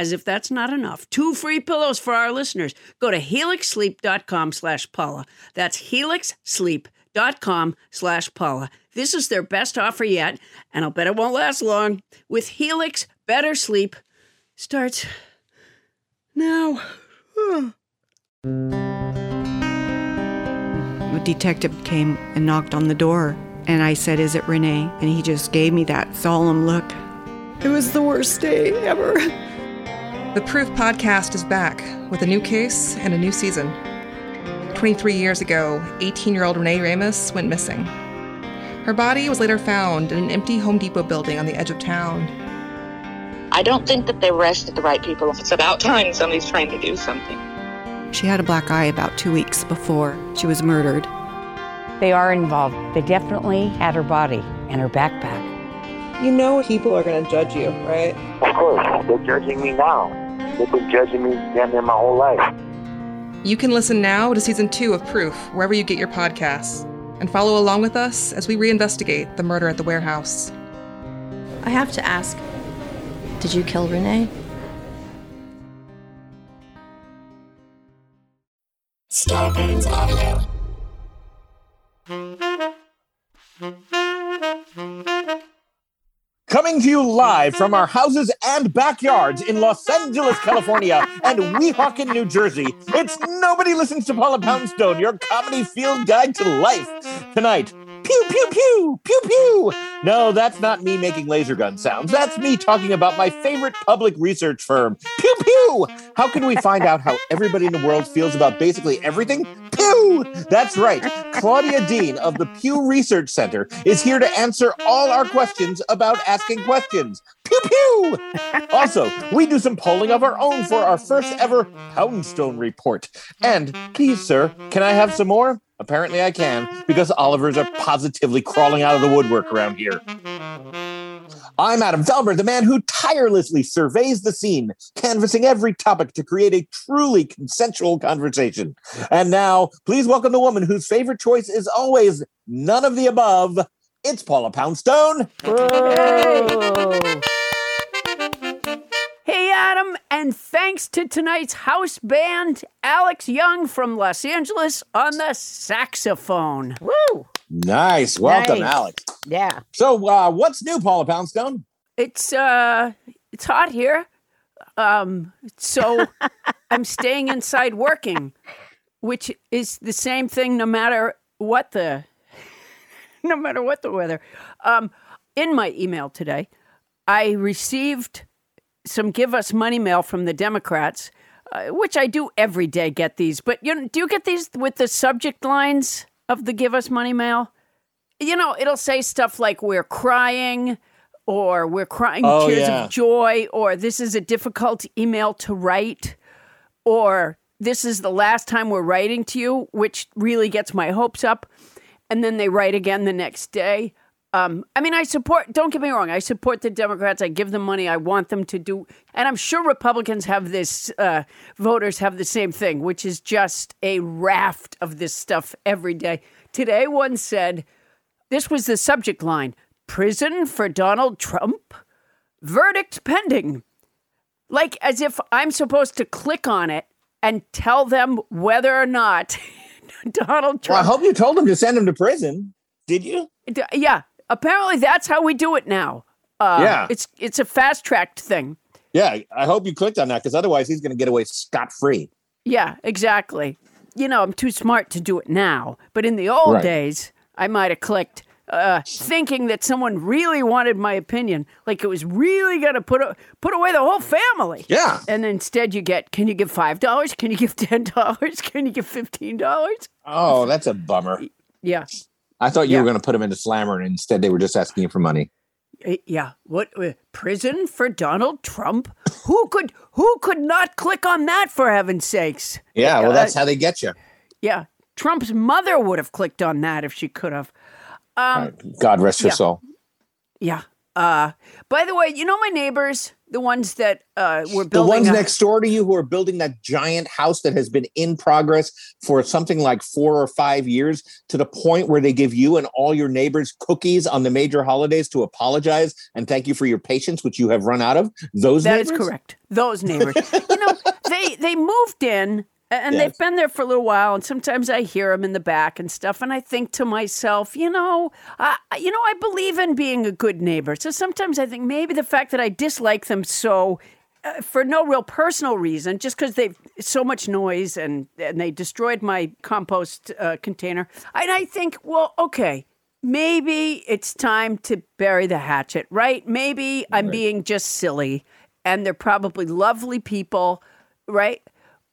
as if that's not enough, two free pillows for our listeners. Go to helixsleep.com slash Paula. That's helixsleep.com slash Paula. This is their best offer yet, and I'll bet it won't last long. With Helix, better sleep starts now. The detective came and knocked on the door, and I said, Is it Renee? And he just gave me that solemn look. It was the worst day ever. The Proof podcast is back with a new case and a new season. 23 years ago, 18 year old Renee Ramos went missing. Her body was later found in an empty Home Depot building on the edge of town. I don't think that they arrested the right people. It's about time somebody's trying to do something. She had a black eye about two weeks before she was murdered. They are involved. They definitely had her body and her backpack. You know people are going to judge you, right? Of course, they're judging me now. They've been judging me damn near my whole life. You can listen now to season two of Proof wherever you get your podcasts and follow along with us as we reinvestigate the murder at the warehouse. I have to ask Did you kill Renee? Starburns Audio. Coming to you live from our houses and backyards in Los Angeles, California, and Weehawken, New Jersey. It's Nobody Listens to Paula Poundstone, your comedy field guide to life. Tonight, pew, pew, pew, pew, pew. No, that's not me making laser gun sounds. That's me talking about my favorite public research firm. Pew, pew. How can we find out how everybody in the world feels about basically everything? Pew. That's right. Claudia Deane of the Pew Research Center is here to answer all our questions about asking questions. Pew, pew. Also, we do some polling of our own for our first ever Poundstone report. And please, sir, can I have some more? Apparently, I can, because Olivers are positively crawling out of the woodwork around here. I'm Adam Felber, the man who tirelessly surveys the scene, canvassing every topic to create a truly consensual conversation. And now, please welcome the woman whose favorite choice is always none of the above. It's Paula Poundstone. Hey, Adam, and thanks to tonight's house band, Alex Young from Los Angeles on the saxophone. Woo! Nice. Welcome, Nice. Alex. Yeah. So, uh, what's new, Paula Poundstone? It's uh it's hot here. Um so I'm staying inside working, which is the same thing no matter what the no matter what the weather. Um in my email today, I received some give us money mail from the Democrats, uh, which I do every day get these. But you know, do you get these with the subject lines of the give us money mail? You know, it'll say stuff like we're crying or we're crying Oh, tears yeah. of joy or this is a difficult email to write or this is the last time we're writing to you, which really gets my hopes up. And then they write again the next day. Um, I mean, I support, don't get me wrong, I support the Democrats. I give them money. I want them to do, and I'm sure Republicans have this, uh, voters have the same thing, which is just a raft of this stuff every day. Today, one said, this was the subject line prison for Donald Trump? Verdict pending. Like as if I'm supposed to click on it and tell them whether or not Donald Well, I hope you told him to send him to prison. Did you? Yeah, apparently that's how we do it now. Uh, Yeah. it's it's a fast tracked thing. Yeah, I hope you clicked on that because otherwise he's going to get away scot free. Yeah, exactly. You know, I'm too smart to do it now, but in the old Right. days, I might have clicked. Uh, thinking that someone really wanted my opinion, like it was really gonna put a, put away the whole family. Yeah. And instead, you get: Can you give five dollars? Can you give ten dollars? Can you give fifteen dollars? Oh, that's a bummer. Yeah, I thought you Yeah. were going to put him into slammer, and instead they were just asking you for money. Eh, Yeah. What uh, prison for Donald Trump? who could who could not click on that for heaven's sakes? Yeah, well, Uh, that's how they get you. Yeah. Trump's mother would have clicked on that if she could have. Um God rest her yeah. soul. yeah. Uh by the way, you know my neighbors, the ones that uh were The ones a- next door to you who are building that giant house that has been in progress for something like four or five years to the point where they give you and all your neighbors cookies on the major holidays to apologize and thank you for your patience, which you have run out of. Those That is neighbors? correct. Those neighbors. you know, they they moved in and they've been there for a little while and sometimes I hear them in the back and stuff and I think to myself, you know, I you know, I believe in being a good neighbor. So sometimes I think maybe the fact that I dislike them so uh, for no real personal reason, just because they've so much noise and and they destroyed my compost uh, container. And I think, well, okay, maybe it's time to bury the hatchet, right? Maybe I'm being just silly, and they're probably lovely people, right?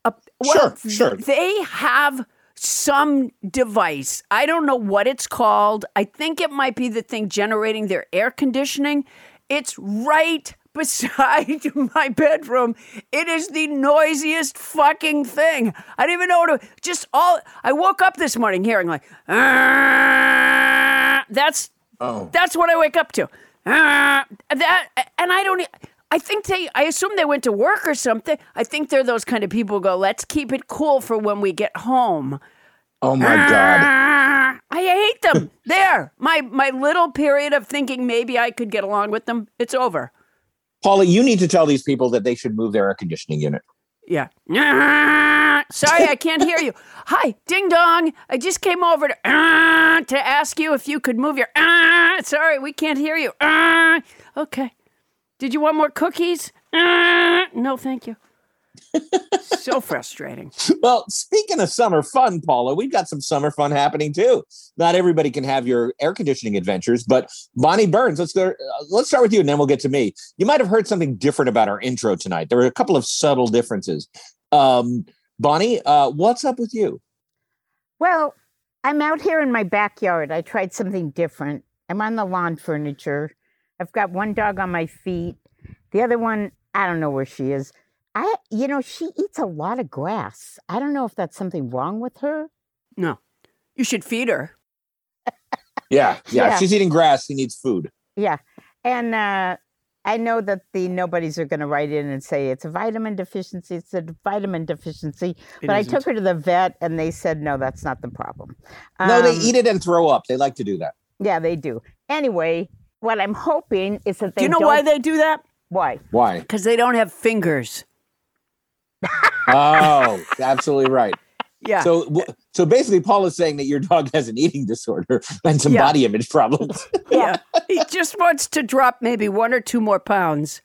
Uh, well, Sure, sure. They have some device. I don't know what it's called. I think it might be the thing generating their air conditioning. It's right beside my bedroom. It is the noisiest fucking thing. I didn't even know what to just all I woke up this morning hearing like "Ah." that's Oh. that's what I wake up to. Ah, that and I don't I think they I assume they went to work or something. I think they're those kind of people who go, let's keep it cool for when we get home. Oh my God. Ah, I hate them. there. My my little period of thinking maybe I could get along with them, it's over. Paula, you need to tell these people that they should move their air conditioning unit. Yeah. Ah, Sorry, I can't hear you. Hi, ding dong. I just came over to ah, to ask you if you could move your. Sorry, we can't hear you. Okay. Did you want more cookies? Ah. No, thank you. so frustrating. Well, speaking of summer fun, Paula, we've got some summer fun happening too. Not everybody can have your air conditioning adventures, but Bonnie Burns, let's go. Uh, let's start with you, and then we'll get to me. You might have heard something different about our intro tonight. There were a couple of subtle differences. Um, Bonnie, uh, what's up with you? Well, I'm out here in my backyard. I tried something different. I'm on the lawn furniture. I've got one dog on my feet. The other one, I don't know where she is. I, you know, she eats a lot of grass. I don't know if that's something wrong with her. No. You should feed her. Yeah, yeah, Yeah. she's eating grass. He needs food. Yeah. And uh, I know that the nobodies are going to write in and say it's a vitamin deficiency. It's a vitamin deficiency. It but I isn't. took her to the vet and they said, no, that's not the problem. no, they Um, eat it and throw up. They like to do that. Yeah, they do. Anyway, what I'm hoping is that they Do you know don't- why they do that? Why? Why? Because they don't have fingers. Oh, absolutely right. Yeah. So, so basically, Paul is saying that your dog has an eating disorder and some Yeah. body image problems. yeah. he just wants to drop maybe one or two more pounds.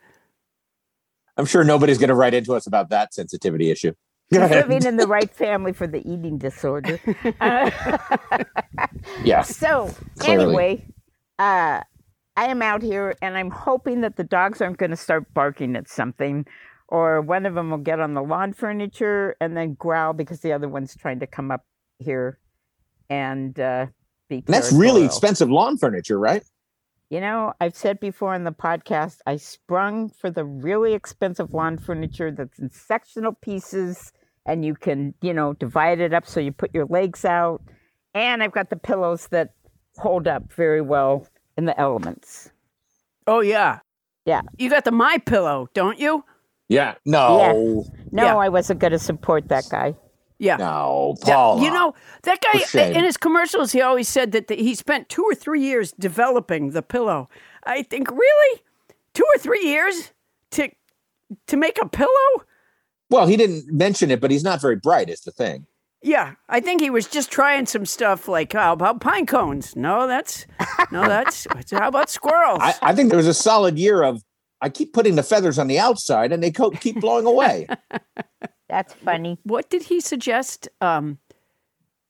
I'm sure nobody's going to write into us about that sensitivity issue. Go She's ahead. living in the right family for the eating disorder. Uh, Yeah. so Clearly. anyway, uh, I am out here and I'm hoping that the dogs aren't going to start barking at something, or one of them will get on the lawn furniture and then growl because the other one's trying to come up here and uh, be. And that's really expensive lawn furniture, right? You know, I've said before on the podcast, I sprung for the really expensive lawn furniture that's in sectional pieces and you can, you know, divide it up so you put your legs out. And I've got the pillows that hold up very well in the elements. Oh yeah. Yeah. You got the my pillow, don't you? Yeah. No. No, Yeah. I wasn't going to support that guy. Yeah. No, Yeah, Paul. You know, that guy in his commercials, he always said that the, he spent two or three years developing the pillow. I think, really? Two or three years to to make a pillow? Well, he didn't mention it, but he's not very bright. Is the thing. Yeah, I think he was just trying some stuff like how about pine cones? No, that's no, that's how about squirrels? I, I think there was a solid year of. I keep putting the feathers on the outside, and they co- keep blowing away. That's funny. what did he suggest? Um,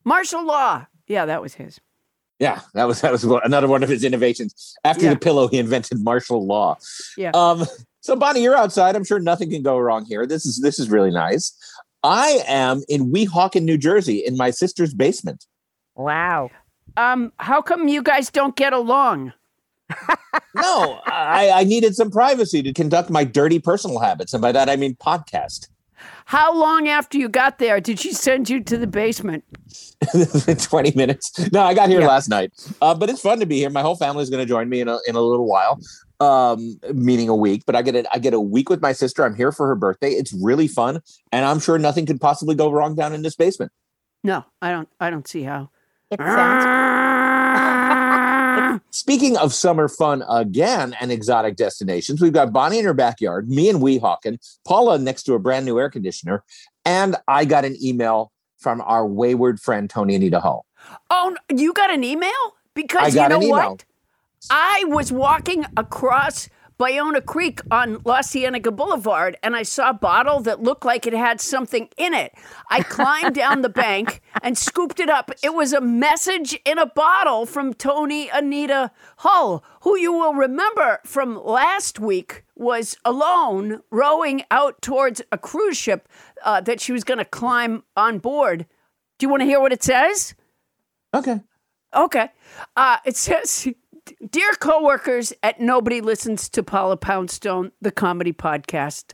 martial law. Yeah, that was his. yeah, that was that was another one of his innovations. After Yeah. the pillow, he invented martial law. Yeah. Um, so Bonnie, you're outside. I'm sure nothing can go wrong here. This is this is really nice. I am in Weehawken, New Jersey, in my sister's basement. Wow. Um, how come you guys don't get along? no, I, I needed some privacy to conduct my dirty personal habits. And by that, I mean podcast. How long after you got there did she send you to the basement? 20 minutes. No, I got here Yeah. last night. Uh, but it's fun to be here. My whole family is going to join me in a, in a little while. Um, meaning a week, but I get a, I get a week with my sister. I'm here for her birthday. It's really fun, and I'm sure nothing could possibly go wrong down in this basement. No, I don't. I don't see how. It sounds Speaking of summer fun again and exotic destinations, we've got Bonnie in her backyard, me and Weehawken, Paula next to a brand new air conditioner, and I got an email from our wayward friend Tony Anita Hull. Oh, you got an email? Because I got you an know email. what? I was walking across Ballona Creek on La Cienega Boulevard and I saw a bottle that looked like it had something in it. I climbed down the bank and scooped it up. It was a message in a bottle from Tony Anita Hull, who you will remember from last week was alone rowing out towards a cruise ship uh, that she was going to climb on board. Do you want to hear what it says? Okay. Okay. Uh, it says, Dear coworkers at Nobody Listens to Paula Poundstone, the comedy podcast.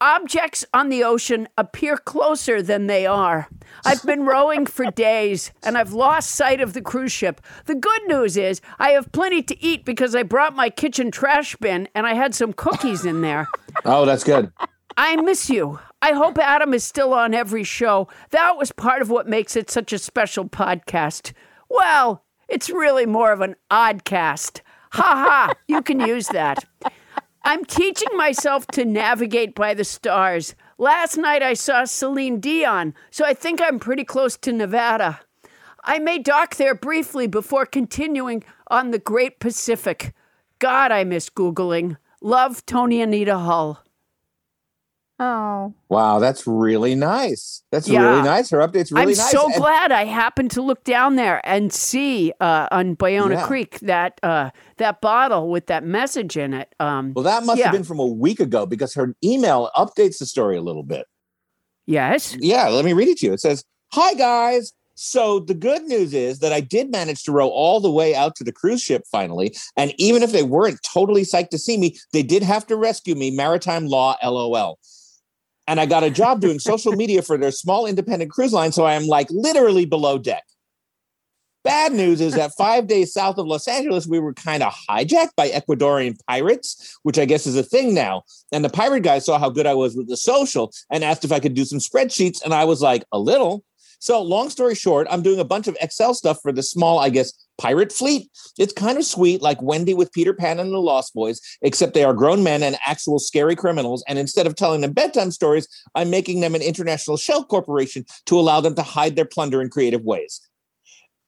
Objects on the ocean appear closer than they are. I've been rowing for days and I've lost sight of the cruise ship. The good news is I have plenty to eat because I brought my kitchen trash bin and I had some cookies in there. Oh, that's good. I miss you. I hope Adam is still on every show. That was part of what makes it such a special podcast. Well, it's really more of an oddcast. Ha ha, you can use that. I'm teaching myself to navigate by the stars. Last night I saw Celine Dion, so I think I'm pretty close to Nevada. I may dock there briefly before continuing on the Great Pacific. God, I miss Googling. Love Tony Anita Hull. Oh. Wow, that's really nice. That's Yeah. really nice. Her update's really nice. I'm nice. so And- glad I happened to look down there and see uh, on Ballona Yeah. Creek that uh, that bottle with that message in it. Um, Well, that must Yeah. have been from a week ago because her email updates the story a little bit. yes. Yeah, let me read it to you. It says, Hi, guys. So the good news is that I did manage to row all the way out to the cruise ship finally. And even if they weren't totally psyched to see me, they did have to rescue me. Maritime law, lol. And I got a job doing social media for their small independent cruise line. So I am like literally below deck. Bad news is that five days south of Los Angeles, we were kind of hijacked by Ecuadorian pirates, which I guess is a thing now. And the pirate guy saw how good I was with the social and asked if I could do some spreadsheets. And I was like, a little. So, long story short, I'm doing a bunch of Excel stuff for the small, I guess, pirate fleet. It's kind of sweet, like Wendy with Peter Pan and the Lost Boys, except they are grown men and actual scary criminals. And instead of telling them bedtime stories, I'm making them an international shell corporation to allow them to hide their plunder in creative ways.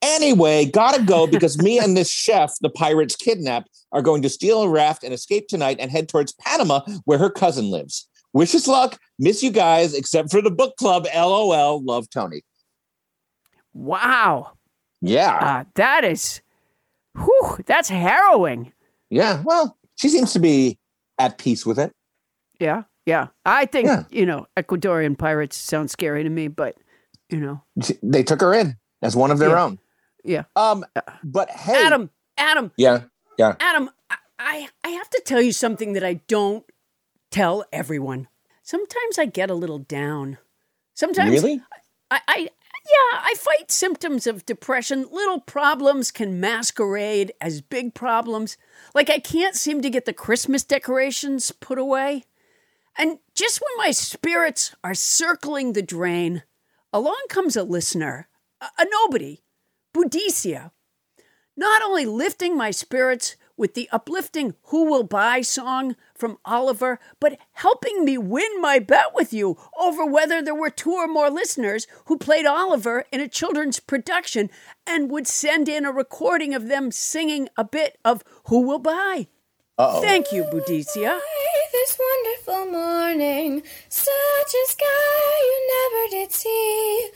Anyway, gotta go because me and this chef the pirates kidnapped are going to steal a raft and escape tonight and head towards Panama where her cousin lives. Wish us luck. Miss you guys, except for the book club. LOL. Love Tony. Wow. Yeah. Uh, that is, whew, that's harrowing. Yeah. Well, she seems to be at peace with it. Yeah. Yeah. I think, Yeah. you know, Ecuadorian pirates sound scary to me, but, you know, They took her in as one of their Yeah. own. yeah. Um, but hey, Adam, Adam, Yeah. Yeah. Adam, I, I, I have to tell you something that I don't tell everyone. Sometimes I get a little down. Sometimes Really? I, I yeah, I fight symptoms of depression. Little problems can masquerade as big problems. Like I can't seem to get the Christmas decorations put away. And just when my spirits are circling the drain, along comes a listener, a, a nobody, Budicia, not only lifting my spirits with the uplifting Who Will Buy song from Oliver, but helping me win my bet with you over whether there were two or more listeners who played Oliver in a children's production and would send in a recording of them singing a bit of Who Will Buy. Uh-oh. Thank you, Budicia. This wonderful morning, such a sky you never did see.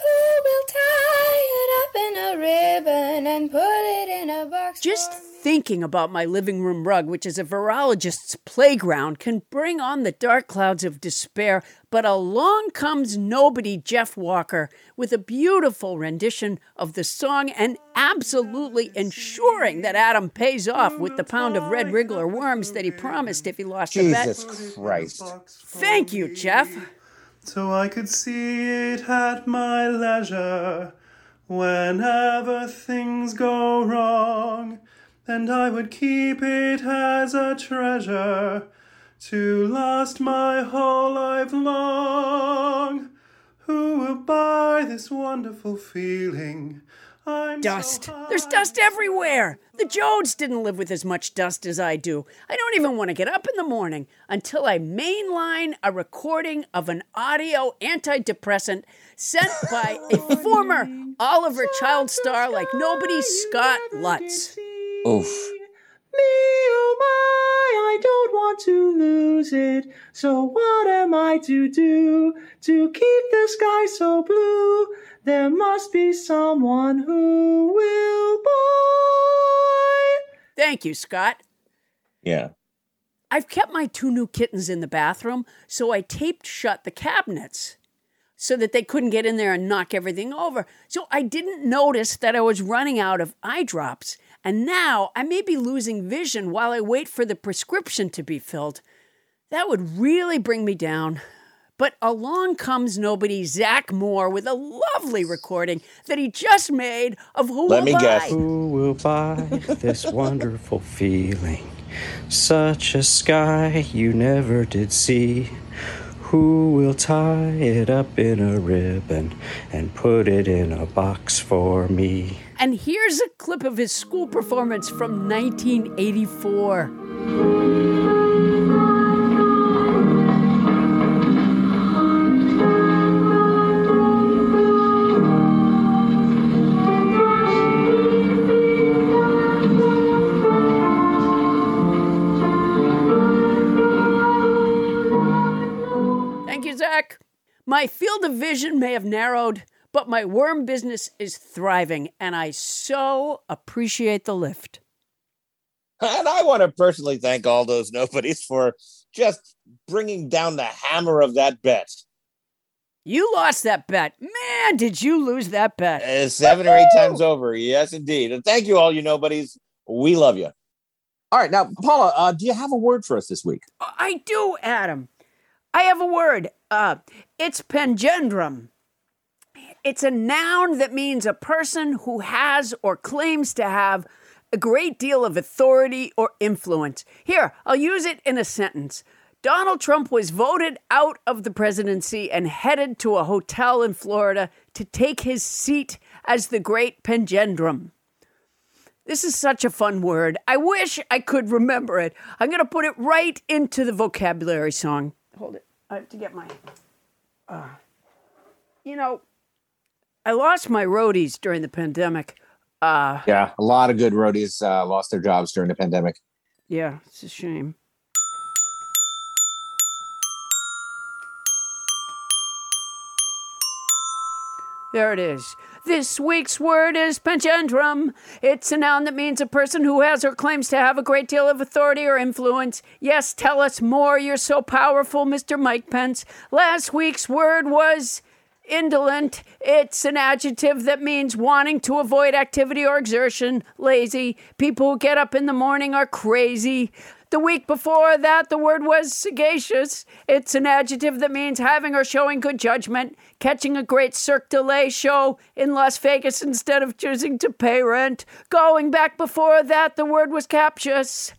Who will tie it up in a ribbon and put it in a box Just thinking about my living room rug, which is a virologist's playground, can bring on the dark clouds of despair. But along comes nobody, Jeff Walker, with a beautiful rendition of the song and absolutely ensuring that Adam pays off with the pound of red wriggler worms that he promised if he lost the bet. Jesus Christ. Thank you, Jeff. So I could see it at my leisure whenever things go wrong and I would keep it as a treasure to last my whole life long. Who will buy this wonderful feeling? I'm Dust. So There's dust everywhere. The Joads didn't live with as much dust as I do. I don't even want to get up in the morning until I mainline a recording of an audio antidepressant sent by a former Oliver Child star like nobody Scott Lutz. Oof. Me, oh my, I don't want to lose it. So what am I to do to keep the sky so blue? There must be someone who will buy. Thank you, Scott. Yeah. I've kept my two new kittens in the bathroom, so I taped shut the cabinets so that they couldn't get in there and knock everything over. So I didn't notice that I was running out of eye drops. And now I may be losing vision while I wait for the prescription to be filled. That would really bring me down. But along comes nobody, Zach Moore, with a lovely recording that he just made of Who Let Will me guess. Who will buy this wonderful feeling? Such a sky you never did see. Who will tie it up in a ribbon and put it in a box for me? And here's a clip of his school performance from 1984. Thank you, Zach. My field of vision may have narrowed, but my worm business is thriving, and I so appreciate the lift. And I want to personally thank all those nobodies for just bringing down the hammer of that bet. You lost that bet. Man, did you lose that bet? Uh, seven or eight times over. Yes, indeed. And thank you, all you nobodies. We love you. All right. Now, Paula, uh, do you have a word for us this week? I do, Adam. I have a word. Uh, it's panjandrum. It's a noun that means a person who has or claims to have a great deal of authority or influence. Here, I'll use it in a sentence. Donald Trump was voted out of the presidency and headed to a hotel in Florida to take his seat as the great panjandrum. This is such a fun word. I wish I could remember it. I'm going to put it right into the vocabulary song. Hold it. I have to get my. Uh, you know, I lost my roadies during the pandemic. Uh, Yeah, a lot of good roadies uh, lost their jobs during the pandemic. yeah, it's a shame. There it is. This week's word is panjandrum. It's a noun that means a person who has or claims to have a great deal of authority or influence. Yes, tell us more. You're so powerful, Mr. Mike Pence. Last week's word was indolent. It's an adjective that means wanting to avoid activity or exertion, lazy. People who get up in the morning are crazy. The week before that, the word was sagacious. It's an adjective that means having or showing good judgment, catching a great Cirque du Soleil show in Las Vegas instead of choosing to pay rent. Going back before that, the word was captious.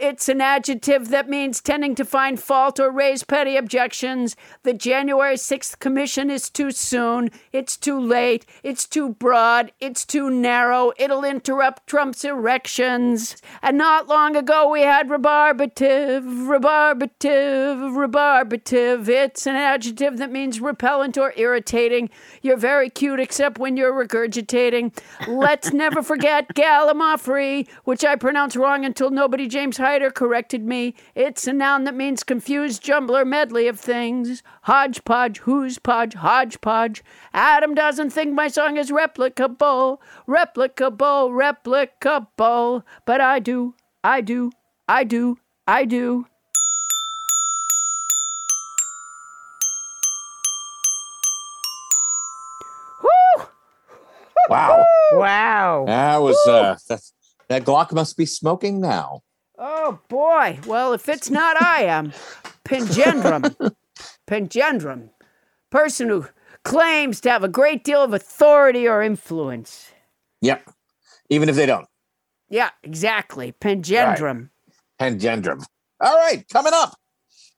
It's an adjective that means tending to find fault or raise petty objections. The January 6th Commission is too soon. It's too late. It's too broad. It's too narrow. It'll interrupt Trump's erections. And not long ago, we had rebarbative, rebarbative, rebarbative. It's an adjective that means repellent or irritating. You're very cute, except when you're regurgitating. Let's never forget gallimaufry, which I pronounce wrong until nobody James tighter corrected me. It's a noun that means confused jumbler medley of things. Hodgepodge, who's podge, hodgepodge. Adam doesn't think my song is replicable, replicable, replicable. But I do, I do, I do, I do. Wow. Wow. That was uh that's, that Glock must be smoking now. Oh boy. Well, if it's not I am. Panjandrum. Panjandrum. Person who claims to have a great deal of authority or influence. Yep. Even if they don't. Yeah, exactly. Panjandrum. Panjandrum. All right, coming up.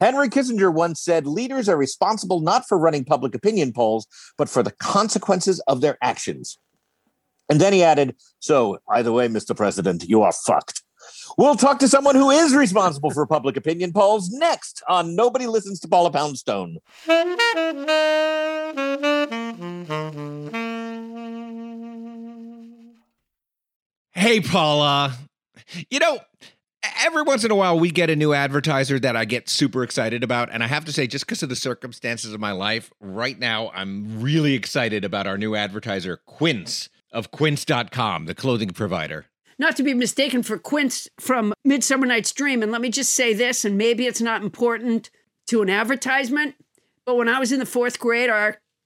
Henry Kissinger once said leaders are responsible not for running public opinion polls, but for the consequences of their actions. And then he added, So, either way, Mr. President, you are fucked. We'll talk to someone who is responsible for public opinion polls next on Nobody Listens to Paula Poundstone. Hey, Paula. You know, every once in a while we get a new advertiser that I get super excited about. And I have to say, just because of the circumstances of my life, right now I'm really excited about our new advertiser, Quince of Quince.com, the clothing provider. Not to be mistaken for Quince from Midsummer Night's Dream. And let me just say this, and maybe it's not important to an advertisement, but when I was in the fourth grade, our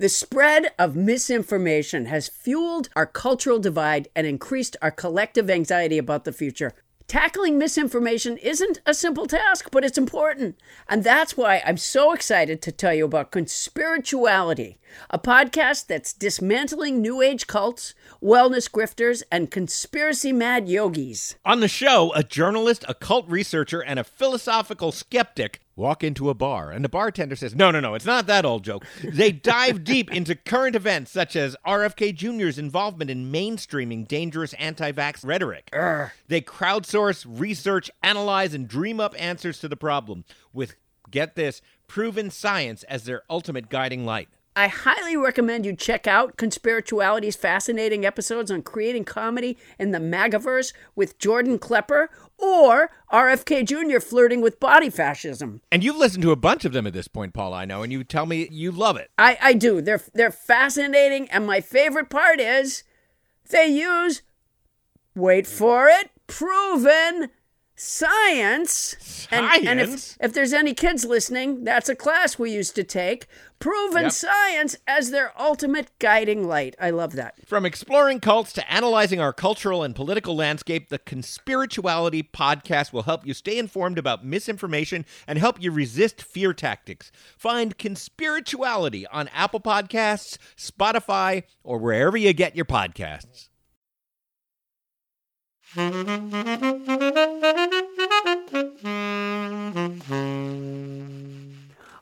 The spread of misinformation has fueled our cultural divide and increased our collective anxiety about the future. Tackling misinformation isn't a simple task, but it's important. And that's why I'm so excited to tell you about Conspirituality, a podcast that's dismantling New Age cults, wellness grifters, and conspiracy mad yogis. On the show, a journalist, a cult researcher, and a philosophical skeptic walk into a bar, and the bartender says, No, no, no, it's not that old joke. They dive deep into current events such as RFK Jr.'s involvement in mainstreaming dangerous anti vax rhetoric. Urgh. They crowdsource, research, analyze, and dream up answers to the problem with, get this, proven science as their ultimate guiding light. I highly recommend you check out Conspirituality's fascinating episodes on creating comedy in the MAGAverse with Jordan Klepper or RFK Jr. flirting with body fascism. And you've listened to a bunch of them at this point, Paul, I know, and you tell me you love it. I, I do. They're they're fascinating, and my favorite part is they use wait for it, proven science. And, and if, if there's any kids listening, that's a class we used to take. Proven Yep. science as their ultimate guiding light. I love that. From exploring cults to analyzing our cultural and political landscape, the Conspirituality podcast will help you stay informed about misinformation and help you resist fear tactics. Find Conspirituality on Apple Podcasts, Spotify, or wherever you get your podcasts.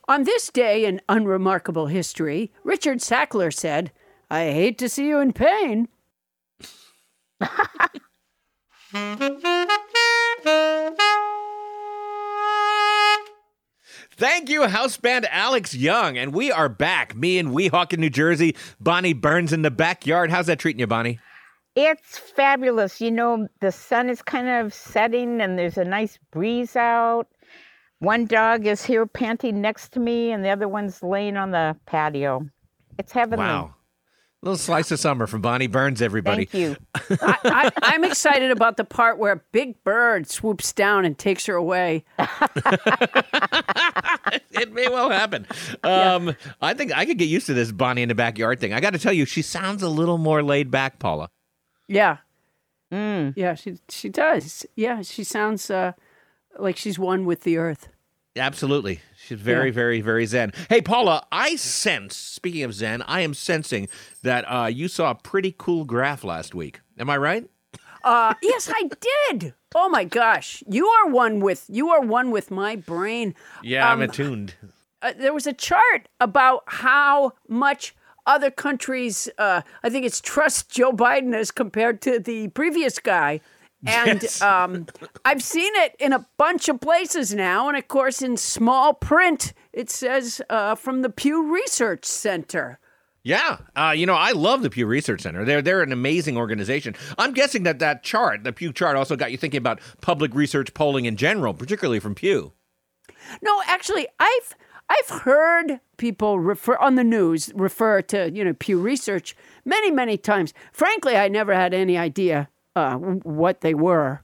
On this day in unremarkable history, Richard Sackler said, I hate to see you in pain. Thank you, house band Alex Young. And we are back. Me and Weehawk in Weehawken, New Jersey. Bonnie Burns in the backyard. How's that treating you, Bonnie? It's fabulous. You know, the sun is kind of setting and there's a nice breeze out. One dog is here panting next to me, and the other one's laying on the patio. It's heavenly. Wow. little slice of summer from Bonnie Burns, everybody. Thank you. I, I, I'm excited about the part where a big bird swoops down and takes her away. it may well happen. Um, I think I could get used to this Bonnie in the backyard thing. I got to tell you, she sounds a little more laid back, Paula. Yeah. Mm. Yeah, she she does. Yeah, she sounds uh, like she's one with the earth. Absolutely. She's very, Yeah. very, very zen. Hey, Paula, I sense, speaking of zen, I am sensing that uh, you saw a pretty cool graph last week. Am I right? Uh, yes, I did. Oh my gosh, you are one with you are one with my brain. Yeah, I'm Um, attuned. uh, there was a chart about how much other countries, uh, I think it's trust Joe Biden as compared to the previous guy. And Yes. um, I've seen it in a bunch of places now. And of course, in small print, it says uh, from the Pew Research Center. Yeah, uh, you know, I love the Pew Research Center. They're they're an amazing organization. I'm guessing that that chart, the Pew chart, also got you thinking about public research polling in general, particularly from Pew. No, actually, I've I've heard people refer on the news refer to you know Pew Research many many times. Frankly, I never had any idea uh, what they were.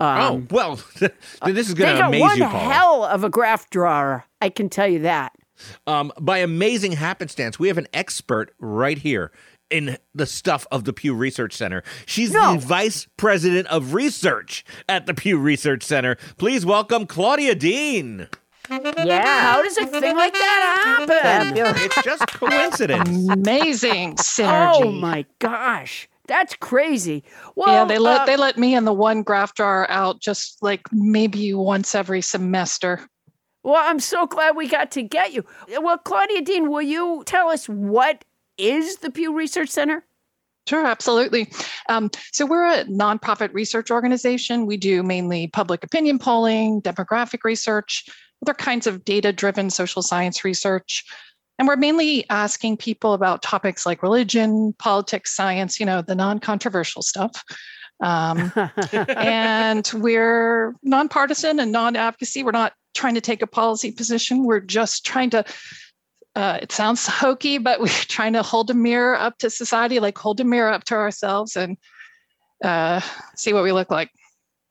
Um, oh well, this is they going to got amaze one you, Paula. hell of a graph drawer. I can tell you that. Um, by amazing happenstance, we have an expert right here in the stuff of the Pew Research Center. She's No. the vice president of research at the Pew Research Center. Please welcome Claudia Deane. Yeah. How does a thing like that happen? It's just coincidence. Amazing synergy. Oh my gosh, that's crazy. Well, yeah, they let uh, they let me and the one graph drawer out just like maybe once every semester. Well, I'm so glad we got to get you. Well, Claudia Deane, will you tell us what is the Pew Research Center? Sure, absolutely. Um, so we're a nonprofit research organization. We do mainly public opinion polling, demographic research, other kinds of data-driven social science research. And we're mainly asking people about topics like religion, politics, science, you know, the non-controversial stuff. Um, and we're nonpartisan and non-advocacy. We're not trying to take a policy position. We're just trying to uh, it sounds hokey, but we're trying to hold a mirror up to society, like hold a mirror up to ourselves and uh, see what we look like.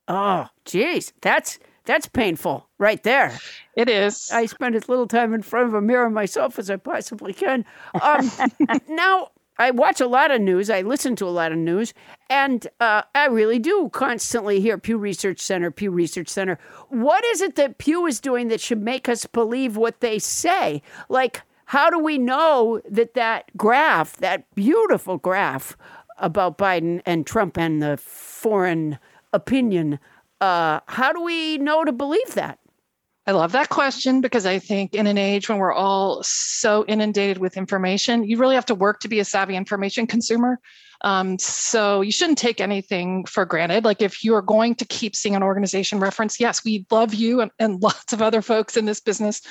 Oh, geez, that's that's painful right there. It is. I spend as little time in front of a mirror myself as I possibly can. Um, now, I watch a lot of news. I listen to a lot of news, and uh, I really do constantly hear Pew Research Center, Pew Research Center. What is it that Pew is doing that should make us believe what they say? Like, how do we know that that graph, that beautiful graph about Biden and Trump and the foreign opinion, uh, how do we know to believe that? I love that question because I think in an age when we're all so inundated with information, you really have to work to be a savvy information consumer. Um, so you shouldn't take anything for granted. Like if you are going to keep seeing an organization reference, yes, we love you and, and lots of other folks in this business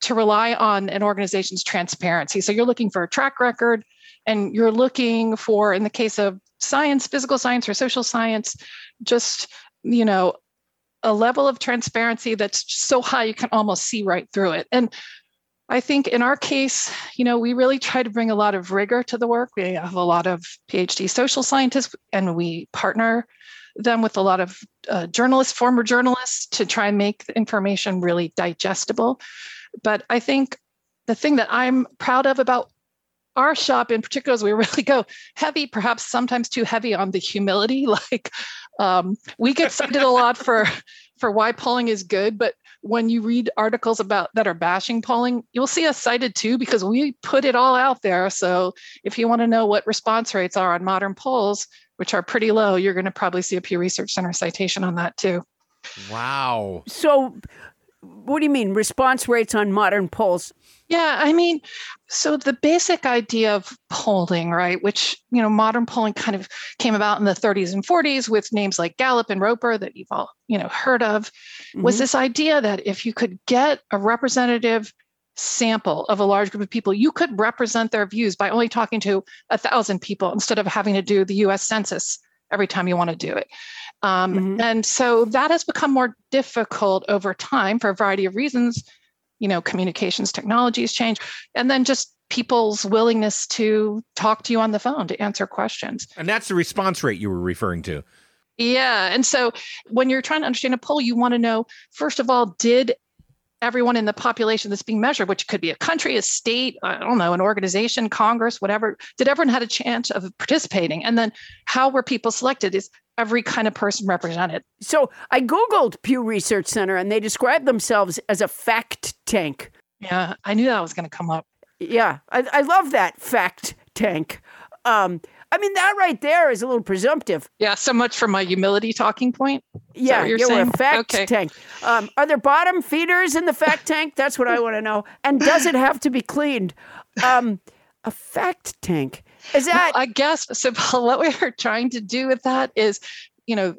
to rely on an organization's transparency. So you're looking for a track record and you're looking for, in the case of science, physical science or social science, just, you know, a level of transparency that's so high you can almost see right through it. And I think in our case, you know, we really try to bring a lot of rigor to the work. We have a lot of PhD social scientists, and we partner them with a lot of uh, journalists, former journalists, to try and make the information really digestible. But I think the thing that I'm proud of about our shop in particular is we really go heavy, perhaps sometimes too heavy on the humility. Like um, we get cited a lot for for why polling is good, but when you read articles about that are bashing polling, you'll see us cited too because we put it all out there. So if you want to know what response rates are on modern polls, which are pretty low, you're going to probably see a Pew Research Center citation on that too. Wow. So What do you mean response rates on modern polls? Yeah, I mean, so the basic idea of polling, right, which, you know, modern polling kind of came about in the 30s and 40s with names like Gallup and Roper that you've all, you know, heard of, mm-hmm. was this idea that if you could get a representative sample of a large group of people, you could represent their views by only talking to a thousand people instead of having to do the US Census every time you want to do it. Um, mm-hmm. And so that has become more difficult over time for a variety of reasons. You know, communications technologies change, and then just people's willingness to talk to you on the phone to answer questions. And that's the response rate you were referring to. Yeah. And so when you're trying to understand a poll, you want to know, first of all, did everyone in the population that's being measured, which could be a country, a state, I don't know, an organization, Congress, whatever, did everyone had a chance of participating? And then how were people selected? Is every kind of person represented? So I Googled Pew Research Center and they describe themselves as a fact tank. Yeah, I knew that was going to come up. Yeah, I, I love that fact tank. Um, I mean, that right there is a little presumptive. Yeah, so much for my humility talking point. Is yeah, you're, you're a fact okay. tank. Um, are there bottom feeders in the fact tank? That's what I want to know. And does it have to be cleaned? Um, a fact tank. Is that? I guess so. What we are trying to do with that is, you know,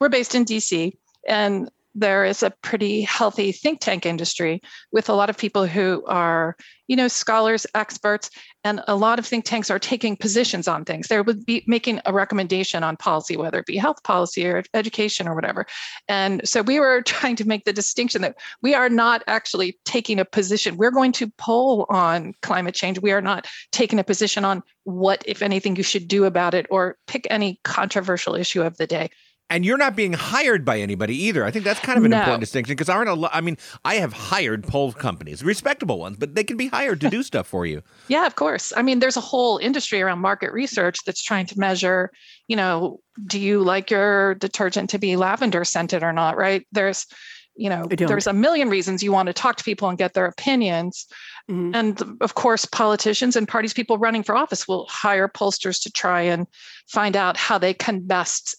we're based in DC, and there is a pretty healthy think tank industry with a lot of people who are, you know, scholars, experts, and a lot of think tanks are taking positions on things. They would be making a recommendation on policy, whether it be health policy or education or whatever. And so we were trying to make the distinction that we are not actually taking a position. We're going to poll on climate change. We are not taking a position on what, if anything, you should do about it or pick any controversial issue of the day and you're not being hired by anybody either. I think that's kind of an no. important distinction because aren't a lot. I mean, I have hired poll companies, respectable ones, but they can be hired to do stuff for you. Yeah, of course. I mean, there's a whole industry around market research that's trying to measure. You know, do you like your detergent to be lavender scented or not? Right? There's you know there's a million reasons you want to talk to people and get their opinions mm-hmm. and of course politicians and parties people running for office will hire pollsters to try and find out how they can best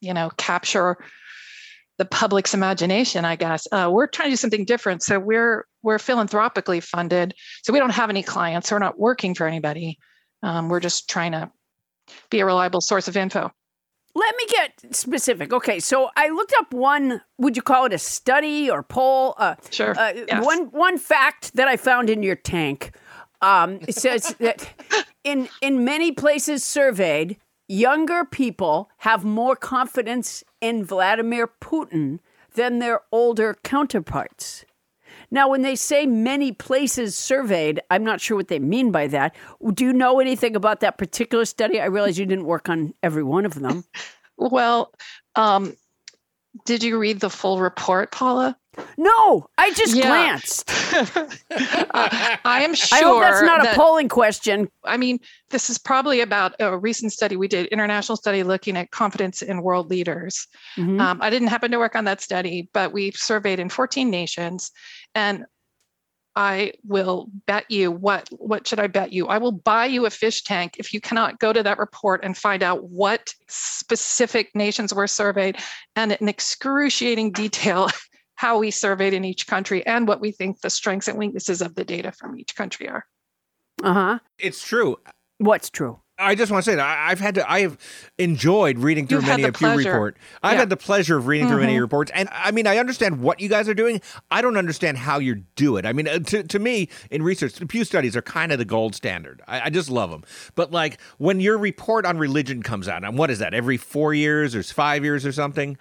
you know capture the public's imagination i guess uh, we're trying to do something different so we're we're philanthropically funded so we don't have any clients we're not working for anybody um, we're just trying to be a reliable source of info let me get specific. Okay, so I looked up one. Would you call it a study or poll? Uh, sure. Uh, yes. One one fact that I found in your tank. Um, it says that in in many places surveyed, younger people have more confidence in Vladimir Putin than their older counterparts. Now, when they say many places surveyed, I'm not sure what they mean by that. Do you know anything about that particular study? I realize you didn't work on every one of them. well, um, did you read the full report, Paula? No, I just yeah. glanced. uh, I am sure. I hope that's not that, a polling question. I mean, this is probably about a recent study we did, international study looking at confidence in world leaders. Mm-hmm. Um, I didn't happen to work on that study, but we surveyed in 14 nations, and I will bet you what what should I bet you? I will buy you a fish tank if you cannot go to that report and find out what specific nations were surveyed and in excruciating detail how we surveyed in each country and what we think the strengths and weaknesses of the data from each country are. Uh huh. It's true. What's true? I just want to say that I've had to, I have enjoyed reading through You've many a Pew report. I've yeah. had the pleasure of reading mm-hmm. through many mm-hmm. reports. And I mean, I understand what you guys are doing. I don't understand how you do it. I mean, uh, to, to me, in research, the Pew studies are kind of the gold standard. I, I just love them. But like when your report on religion comes out, and what is that, every four years or five years or something?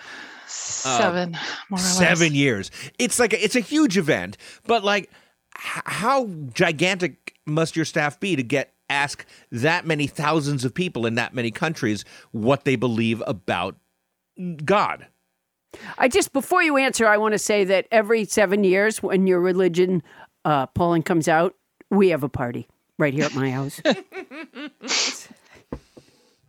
Seven, uh, seven years. It's like a, it's a huge event, but like, h- how gigantic must your staff be to get ask that many thousands of people in that many countries what they believe about God? I just before you answer, I want to say that every seven years, when your religion uh, polling comes out, we have a party right here at my house.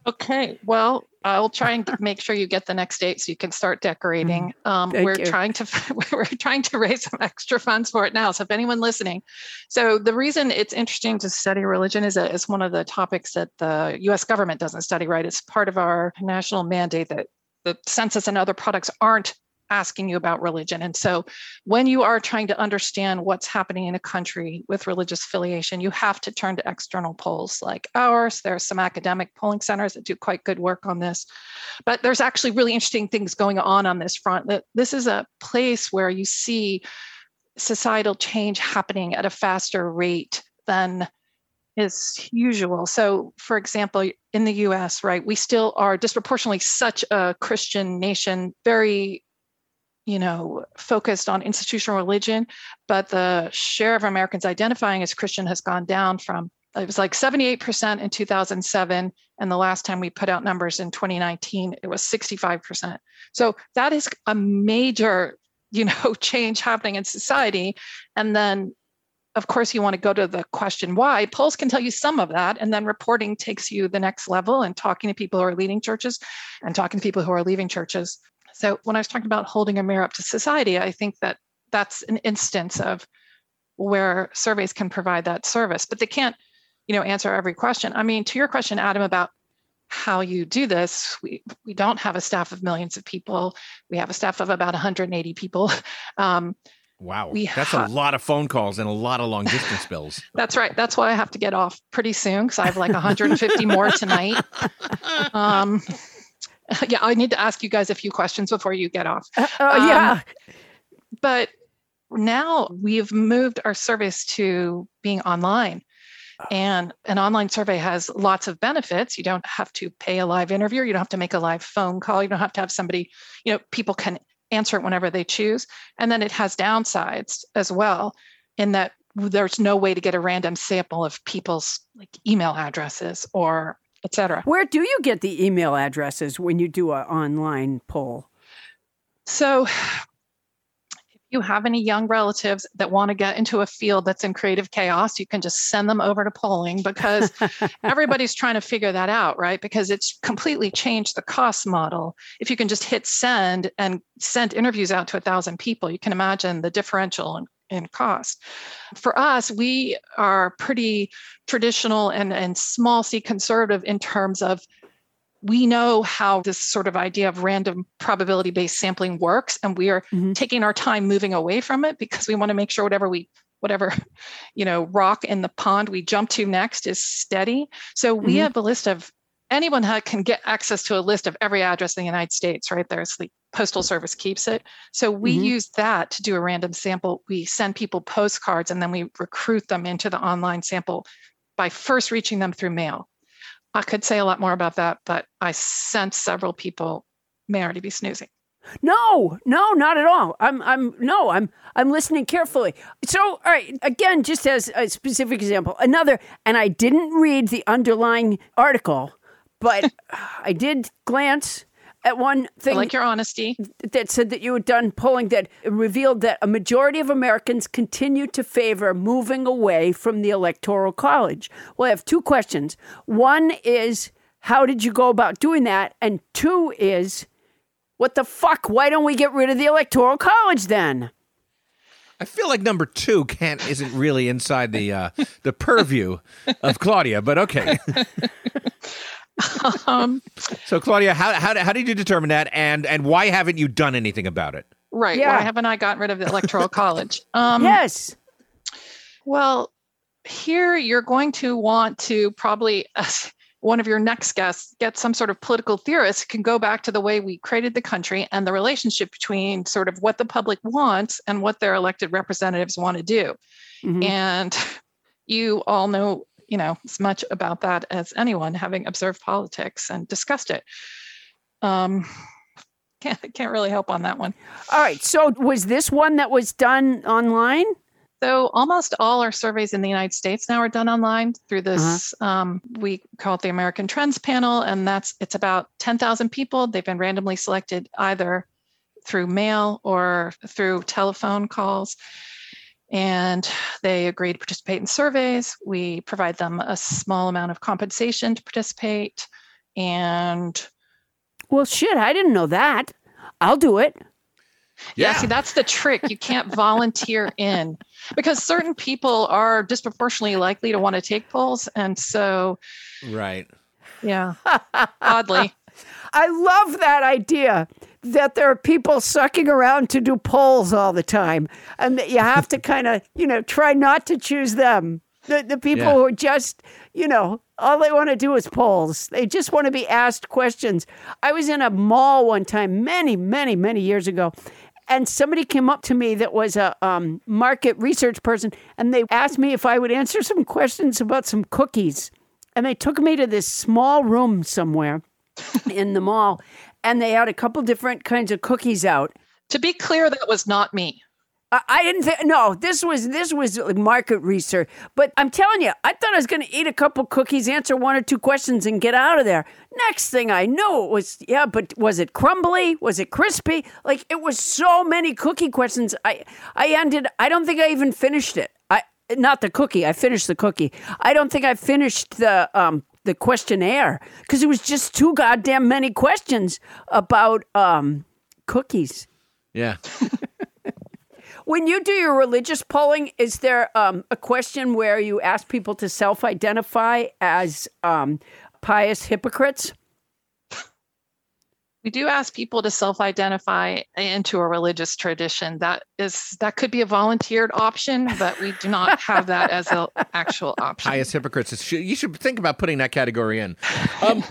okay, well, I'll try and make sure you get the next date so you can start decorating. Mm-hmm. Um, we're you. trying to we're trying to raise some extra funds for it now. So if anyone listening, so the reason it's interesting to study religion is that it's one of the topics that the U.S. government doesn't study. Right, it's part of our national mandate that the census and other products aren't asking you about religion. And so when you are trying to understand what's happening in a country with religious affiliation, you have to turn to external polls like ours. There are some academic polling centers that do quite good work on this. But there's actually really interesting things going on on this front. That this is a place where you see societal change happening at a faster rate than is usual. So, for example, in the US, right, we still are disproportionately such a Christian nation, very you know, focused on institutional religion, but the share of Americans identifying as Christian has gone down from it was like 78% in 2007 and the last time we put out numbers in 2019 it was 65%. So that is a major, you know, change happening in society. And then of course you want to go to the question why. Polls can tell you some of that and then reporting takes you the next level and talking to people who are leading churches and talking to people who are leaving churches so when I was talking about holding a mirror up to society, I think that that's an instance of where surveys can provide that service, but they can't, you know, answer every question. I mean, to your question, Adam, about how you do this, we we don't have a staff of millions of people. We have a staff of about 180 people. Um, Wow, We that's ha- a lot of phone calls and a lot of long distance bills. That's right. That's why I have to get off pretty soon because I have like 150 more tonight. Um, yeah, I need to ask you guys a few questions before you get off. Uh, oh, yeah. Um, but now we've moved our service to being online. And an online survey has lots of benefits. You don't have to pay a live interviewer. You don't have to make a live phone call. You don't have to have somebody, you know, people can answer it whenever they choose. And then it has downsides as well, in that there's no way to get a random sample of people's like email addresses or et cetera. Where do you get the email addresses when you do an online poll? So, if you have any young relatives that want to get into a field that's in creative chaos, you can just send them over to polling because everybody's trying to figure that out, right? Because it's completely changed the cost model. If you can just hit send and send interviews out to a thousand people, you can imagine the differential in, in cost. For us, we are pretty traditional and, and small c conservative in terms of we know how this sort of idea of random probability based sampling works and we are taking our time moving away from it because we want to make sure whatever we whatever you know rock in the pond we jump to next is steady so we Mhm. have a list of anyone can get access to a list of every address in the united states right there's the postal service keeps it so we Mhm. use that to do a random sample we send people postcards and then we recruit them into the online sample by first reaching them through mail I could say a lot more about that, but I sense several people may already be snoozing. No, no, not at all. I'm, I'm, no, I'm, I'm listening carefully. So, all right, again, just as a specific example, another, and I didn't read the underlying article, but I did glance at one thing. like your honesty. That said that you had done polling that revealed that a majority of Americans continue to favor moving away from the Electoral College. Well, I have two questions. One is, how did you go about doing that? And two is, what the fuck? Why don't we get rid of the Electoral College then? I feel like number two can't isn't really inside the uh, the purview of Claudia, but okay. um, so Claudia, how, how how did you determine that, and and why haven't you done anything about it? Right. Yeah. Why haven't I gotten rid of the Electoral College? Um, yes. Well, here you're going to want to probably, as one of your next guests, get some sort of political theorist who can go back to the way we created the country and the relationship between sort of what the public wants and what their elected representatives want to do. Mm-hmm. And you all know, you know, as much about that as anyone having observed politics and discussed it. Um, can't, can't really help on that one. All right. So, was this one that was done online? So almost all our surveys in the United States now are done online through this. Um, we call it the American Trends Panel, and that's it's about 10,000 people. They've been randomly selected either through mail or through telephone calls, and they agree to participate in surveys. We provide them a small amount of compensation to participate, and Well, shit, I didn't know that. I'll do it. Yeah. see, that's the trick. You can't volunteer in because certain people are disproportionately likely to want to take polls. And so, Right. yeah, oddly. I love that idea that there are people sucking around to do polls all the time, and that you have to kind of, you know, try not to choose them. The, the people Yeah. who are just, you know, all they want to do is polls. They just want to be asked questions. I was in a mall one time, many, many, many years ago, and somebody came up to me that was a um, market research person, and they asked me if I would answer some questions about some cookies. And they took me to this small room somewhere in the mall, and they had a couple different kinds of cookies out. To be clear, that was not me. I, I didn't think no. This was this was like market research. But I'm telling you, I thought I was going to eat a couple cookies, answer one or two questions, and get out of there. Next thing I knew, it was yeah. But was it crumbly? Was it crispy? Like it was so many cookie questions. I I ended. I don't think I even finished it. I not the cookie. I finished the cookie. I don't think I finished the um the questionnaire because it was just too goddamn many questions about um cookies. Yeah. When you do your religious polling, is there um, a question where you ask people to self identify as um, pious hypocrites? We do ask people to self-identify into a religious tradition. That is that could be a volunteered option, but we do not have that as an actual option. Pious hypocrites. You should think about putting that category in. Um,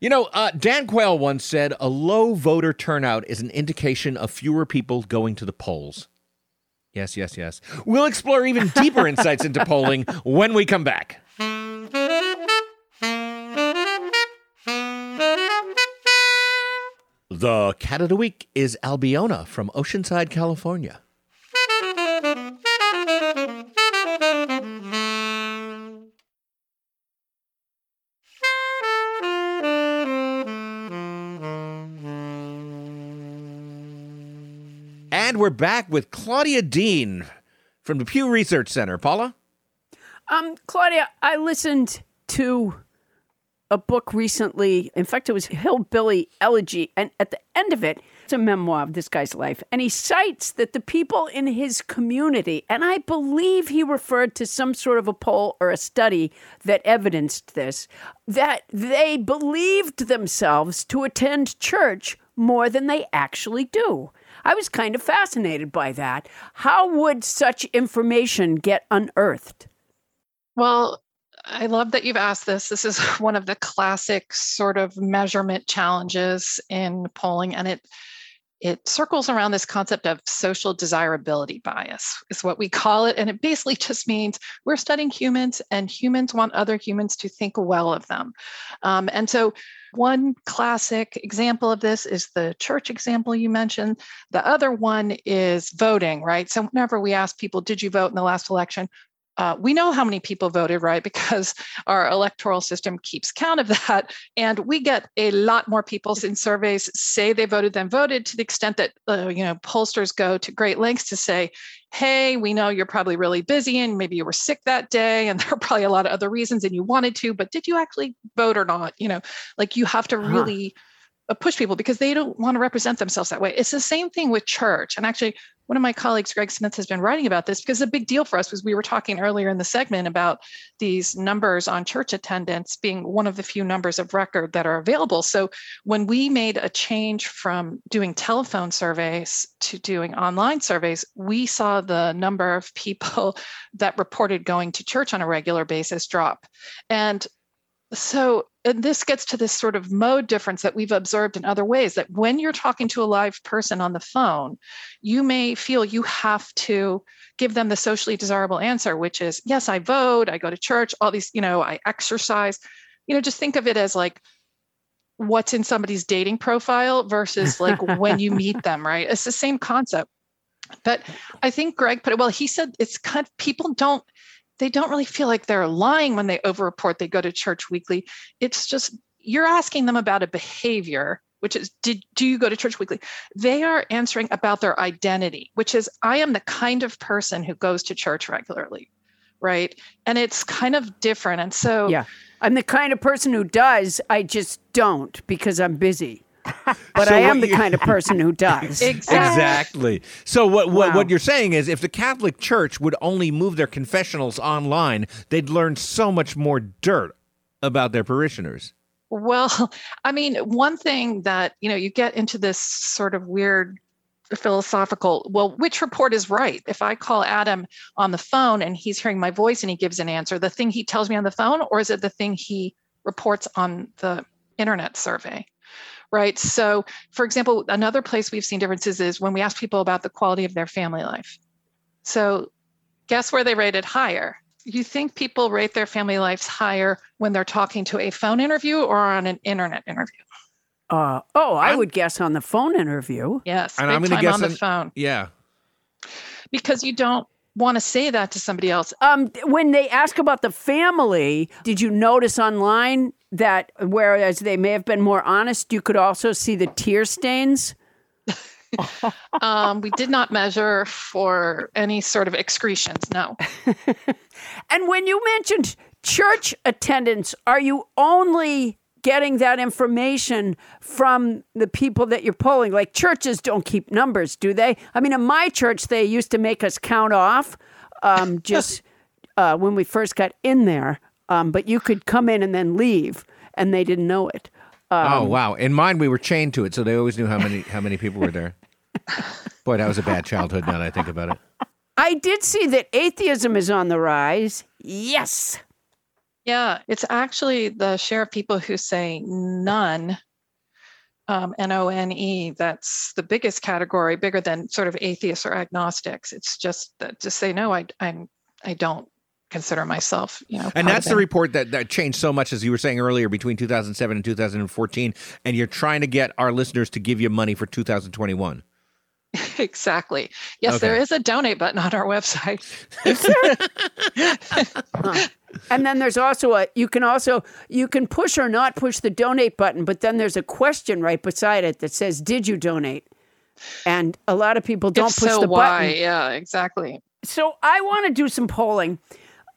you know, uh, Dan Quayle once said a low voter turnout is an indication of fewer people going to the polls. Yes, yes, yes. We'll explore even deeper insights into polling when we come back. The cat of the week is Albiona from Oceanside, California. And we're back with Claudia Deane from the Pew Research Center. Paula? Um, Claudia, I listened to a book recently. In fact, it was Hillbilly Elegy. And at the end of it, it's a memoir of this guy's life. And he cites that the people in his community, and I believe he referred to some sort of a poll or a study that evidenced this, that they believed themselves to attend church more than they actually do. I was kind of fascinated by that. How would such information get unearthed? Well, I love that you've asked this. This is one of the classic sort of measurement challenges in polling, and it it circles around this concept of social desirability bias is what we call it. And it basically just means we're studying humans and humans want other humans to think well of them. Um, and so one classic example of this is the church example you mentioned. The other one is voting right? So whenever we ask people did you vote in the last election uh, we know how many people voted, right? Because our electoral system keeps count of that. And we get a lot more people in surveys say they voted than voted to the extent that, uh, you know, pollsters go to great lengths to say, hey, we know you're probably really busy and maybe you were sick that day and there are probably a lot of other reasons and you wanted to, but did you actually vote or not? You know, like you have to Huh. really uh, push people because they don't want to represent themselves that way. It's the same thing with church. And actually, one of my colleagues, Greg Smith, has been writing about this because a big deal for us was we were talking earlier in the segment about these numbers on church attendance being one of the few numbers of record that are available. So when we made a change from doing telephone surveys to doing online surveys, we saw the number of people that reported going to church on a regular basis drop. And so, and this gets to this sort of mode difference that we've observed in other ways that when you're talking to a live person on the phone, you may feel you have to give them the socially desirable answer, which is, yes, I vote, I go to church, all these, you know, I exercise. You know, just think of it as like what's in somebody's dating profile versus like when you meet them, right? It's the same concept. But I think Greg put it well. He said it's kind of people don't they don't really feel like they're lying when they overreport they go to church weekly. It's just you're asking them about a behavior, which is did do you go to church weekly? They are answering about their identity, which is I am the kind of person who goes to church regularly. Right. And it's kind of different. And so Yeah. I'm the kind of person who does, I just don't because I'm busy. But So I am the you- kind of person who does. Exactly. So what what, Wow. what you're saying is if the Catholic Church would only move their confessionals online, they'd learn so much more dirt about their parishioners. Well, I mean, one thing that, you know, you get into this sort of weird philosophical, well, which report is right? If I call Adam on the phone and he's hearing my voice and he gives an answer, the thing he tells me on the phone, or is it the thing he reports on the internet survey? Right. So, for example, another place we've seen differences is when we ask people about the quality of their family life. So, guess where they rated higher? You think people rate their family lives higher when they're talking to a phone interview or on an internet interview? Uh, oh, I would guess on the phone interview. Yes, And I'm gonna time guess on the on- phone Yeah. because you don't want to say that to somebody else. Um, when they ask about the family, did you notice online that whereas they may have been more honest, you could also see the tear stains? um, we did not measure for any sort of excretions. No. And when you mentioned church attendance, are you only getting that information from the people that you're polling? Like churches don't keep numbers, do they? I mean, in my church, they used to make us count off um, just uh, when we first got in there, um, but you could come in and then leave, and they didn't know it. Um, oh wow! In mine, we were chained to it, so they always knew how many how many people were there. Boy, that was a bad childhood. Now that I think about it. I did see that atheism is on the rise. Yes. Yeah, it's actually the share of people who say none, um, N O N E. That's the biggest category, bigger than sort of atheists or agnostics. It's just that to say no, I I'm I don't consider myself, you know. And that's the report that, that changed so much, as you were saying earlier, between 2007 and 2014. And you're trying to get our listeners to give you money for 2021. exactly. Yes, there Okay. is a donate button on our website. Huh. And then there's also a you can also you can push or not push the donate button, but then there's a question right beside it that says, "Did you donate?" And a lot of people don't If push so the why? button. Yeah, exactly. So I want to do some polling,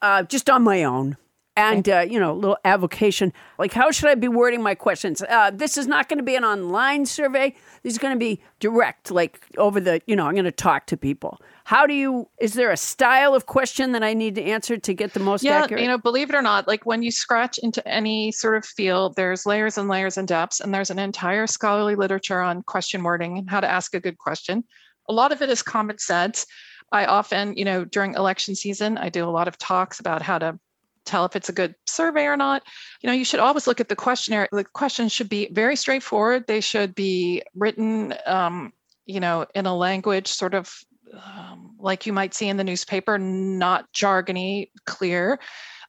uh, just on my own, and uh, you know, a little avocation. Like, how should I be wording my questions? Uh, this is not going to be an online survey. This is going to be direct, like over the. You know, I'm going to talk to people. How do you? Is there a style of question that I need to answer to get the most yeah, accurate? you know, believe it or not, like when you scratch into any sort of field, there's layers and layers and depths, and there's an entire scholarly literature on question wording and how to ask a good question. A lot of it is common sense. I often, you know, during election season, I do a lot of talks about how to tell if it's a good survey or not. You know, you should always look at the questionnaire. The questions should be very straightforward. They should be written, um, you know, in a language sort of um, like you might see in the newspaper, not jargony, clear.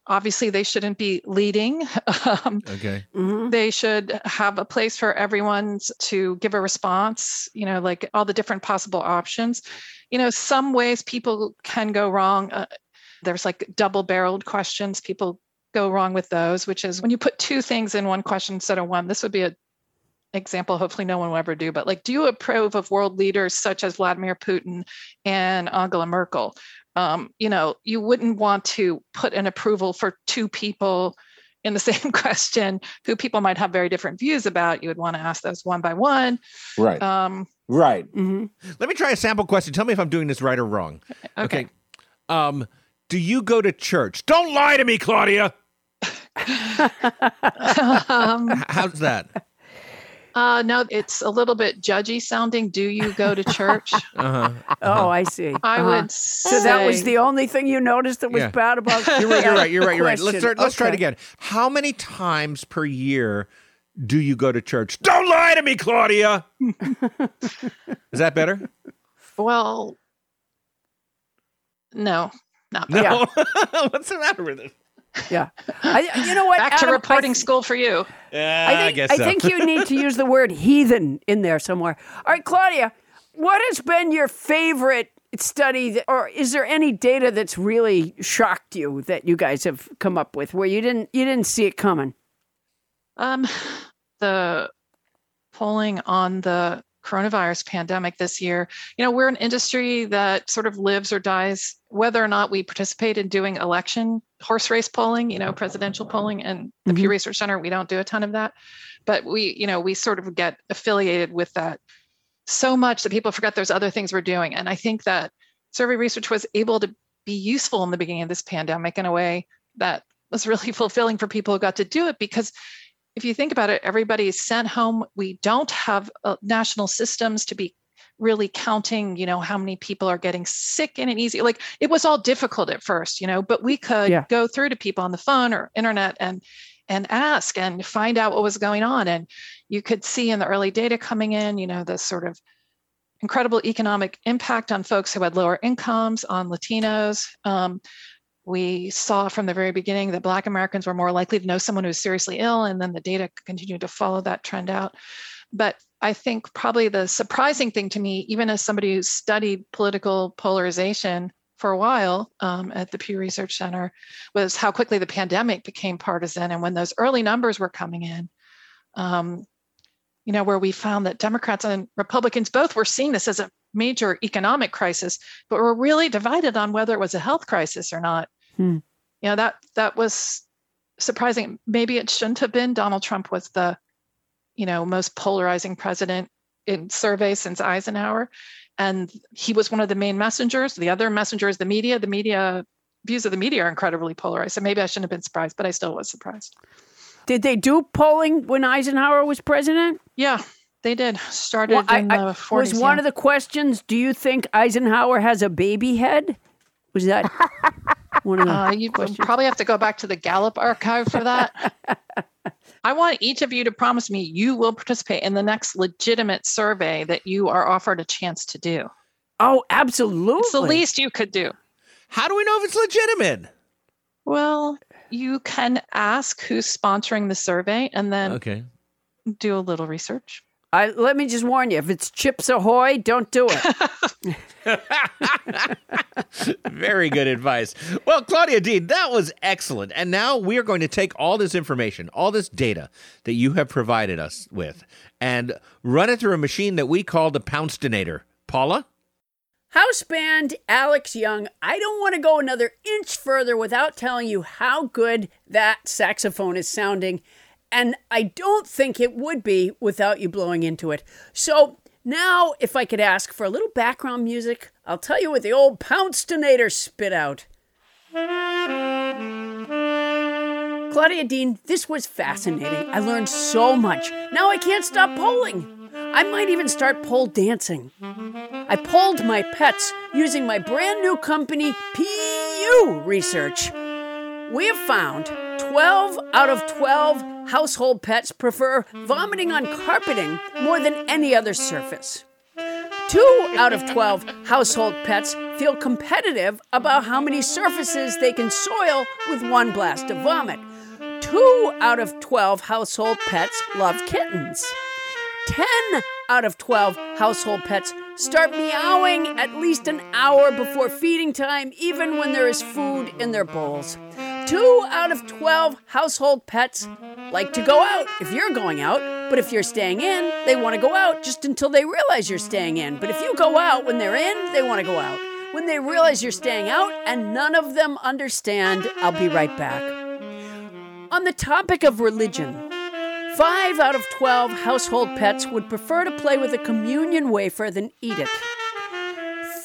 Obviously, they shouldn't be leading. um, Okay. they should have a place for everyone to give a response, you know, like all the different possible options. You know, some ways people can go wrong. Uh, there's like double barreled questions. People go wrong with those, which is when you put two things in one question instead of one. This would be a example hopefully no one will ever do but like do you approve of world leaders such as vladimir putin and angela merkel um, you know you wouldn't want to put an approval for two people in the same question who people might have very different views about you would want to ask those one by one Right. um, Right. Let me try a sample question. Tell me if I'm doing this right or wrong. Okay. Um, do you go to church? Don't lie to me, Claudia. um, How's that? Uh, no it's a little bit judgy sounding do you go to church Uh-huh. Oh, I see. I Uh-huh. would So that was the only thing you noticed that was Yeah. bad about. You're right. You're right. You're right. You're right. Let's question. start. Let's try it again. How many times per year do you go to church? Don't lie to me, Claudia. Is that better? well no not No. bad. What's the matter with it? Yeah. I, you know what? back to Adam, I reporting th- school for you Yeah, I think, I, think you need to use the word heathen in there somewhere. All right, Claudia, what has been your favorite study, that, or is there any data that's really shocked you that you guys have come up with where you didn't you didn't see it coming? Um, the polling on the coronavirus pandemic this year, you know, we're an industry that sort of lives or dies whether or not we participate in doing election horse race polling, you know, presidential polling. And the Pew Research Center, we don't do a ton of that, but we, you know, we sort of get affiliated with that so much that people forget there's other things we're doing. And I think that survey research was able to be useful in the beginning of this pandemic in a way that was really fulfilling for people who got to do it because if you think about it, everybody is sent home. We don't have uh, national systems to be really counting, you know, how many people are getting sick in an easy. Like it was all difficult at first, you know, but we could Yeah. go through to people on the phone or internet and and ask and find out what was going on. And you could see in the early data coming in, you know, the sort of incredible economic impact on folks who had lower incomes, on Latinos. Um, we saw from the very beginning that Black Americans were more likely to know someone who was seriously ill, and then the data continued to follow that trend out. But I think probably the surprising thing to me, even as somebody who studied political polarization for a while um, at the Pew Research Center, was how quickly the pandemic became partisan. And when those early numbers were coming in, um, you know, where we found that Democrats and Republicans both were seeing this as a major economic crisis, but were really divided on whether it was a health crisis or not. Hmm. You know, that that was surprising. Maybe it shouldn't have been. Donald Trump was the, you know, most polarizing president in survey since Eisenhower. And he was one of the main messengers. The other messenger is the media. The media views of the media are incredibly polarized. So maybe I shouldn't have been surprised, but I still was surprised. Did they do polling when Eisenhower was president? Yeah, they did. Started Well, I- in I- the 40s. was one yeah. of the questions, do you think Eisenhower has a baby head? Was that one of the Uh, you would probably have to go back to the Gallup archive for that. I want each of you to promise me you will participate in the next legitimate survey that you are offered a chance to do. Oh, absolutely. It's the least you could do. How do we know if it's legitimate? Well, you can ask who's sponsoring the survey and then Okay. do a little research. I, let me just warn you, if it's Chips Ahoy, don't do it. Very good advice. Well, Claudia Deane, that was excellent. And now we are going to take all this information, all this data that you have provided us with, and run it through a machine that we call the Poundstonator. Paula? House band Alex Young, I don't want to go another inch further without telling you how good that saxophone is sounding. And I don't think it would be without you blowing into it. So now, if I could ask for a little background music, I'll tell you what the old Poundstonator spit out. Claudia Deane, this was fascinating. I learned so much. Now I can't stop polling. I might even start pole dancing. I polled my pets using my brand new company, PU Research. We have found 12 out of 12 household pets prefer vomiting on carpeting more than any other surface. Two out of 12 household pets feel competitive about how many surfaces they can soil with one blast of vomit. Two out of 12 household pets love kittens. 10 out of 12 household pets start meowing at least an hour before feeding time, even when there is food in their bowls. Two out of 12 household pets like to go out if you're going out, but if you're staying in, they want to go out just until they realize you're staying in. But if you go out when they're in, they want to go out. When they realize you're staying out and none of them understand, I'll be right back. On the topic of religion, Five out of 12 household pets would prefer to play with a communion wafer than eat it.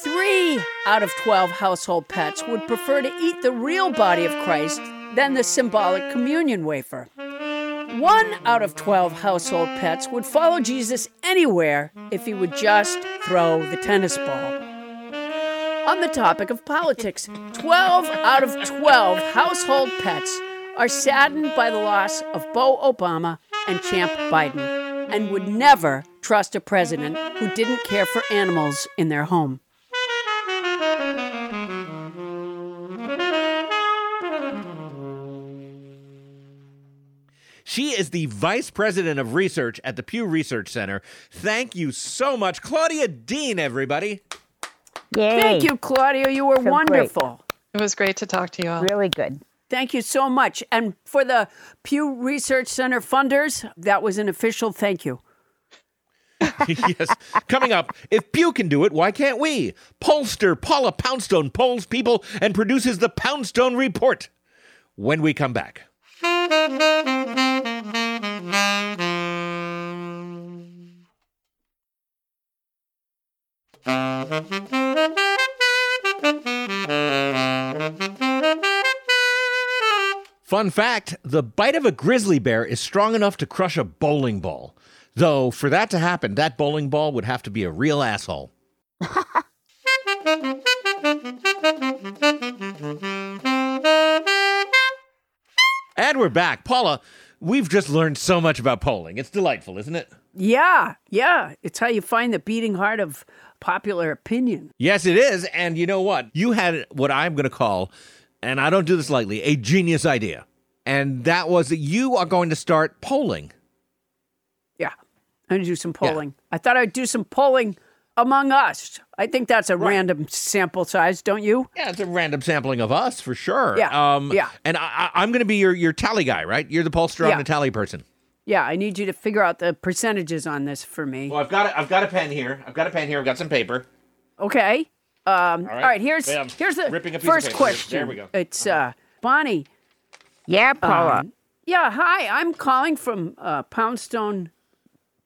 Three out of 12 household pets would prefer to eat the real body of Christ than the symbolic communion wafer. One out of 12 household pets would follow Jesus anywhere if he would just throw the tennis ball. On the topic of politics, 12 out of 12 household pets are saddened by the loss of Bo Obama and Champ Biden and would never trust a president who didn't care for animals in their home. She is the vice president of research at the Pew Research Center. Thank you so much, Claudia Deane, everybody. Yay. Thank you, Claudia. You were So great. wonderful. It was great to talk to you all. Really good. Thank you so much. And for the Pew Research Center funders, that was an official thank you. yes. Coming up, if Pew can do it, why can't we? Pollster Paula Poundstone polls people and produces the Poundstone Report. When we come back. Fun fact the bite of a grizzly bear is strong enough to crush a bowling ball. Though, for that to happen, that bowling ball would have to be a real asshole. and we're back. Paula, we've just learned so much about polling. It's delightful, isn't it? Yeah, yeah. It's how you find the beating heart of popular opinion. Yes, it is. And you know what? You had what I'm going to call, and I don't do this lightly, a genius idea. And that was that you are going to start polling. Yeah, I'm going to do some polling. I thought I'd do some polling among us. I think that's a random sample size, don't you? Yeah, it's a random sampling of us for sure. Yeah, Um, yeah. And I, I, I'm going to be your, your tally guy, right? You're the pollster. I'm Yeah. the tally person. Yeah, I need you to figure out the percentages on this for me. Well, I've got a, I've got a pen here. I've got a pen here. I've got some paper. Okay. Um, all, right. right. Here's Bam. here's the Ripping a first paper. question. There we go. It's uh, Bonnie. Yeah, Paula. Um, yeah. Hi. I'm calling from uh, Poundstone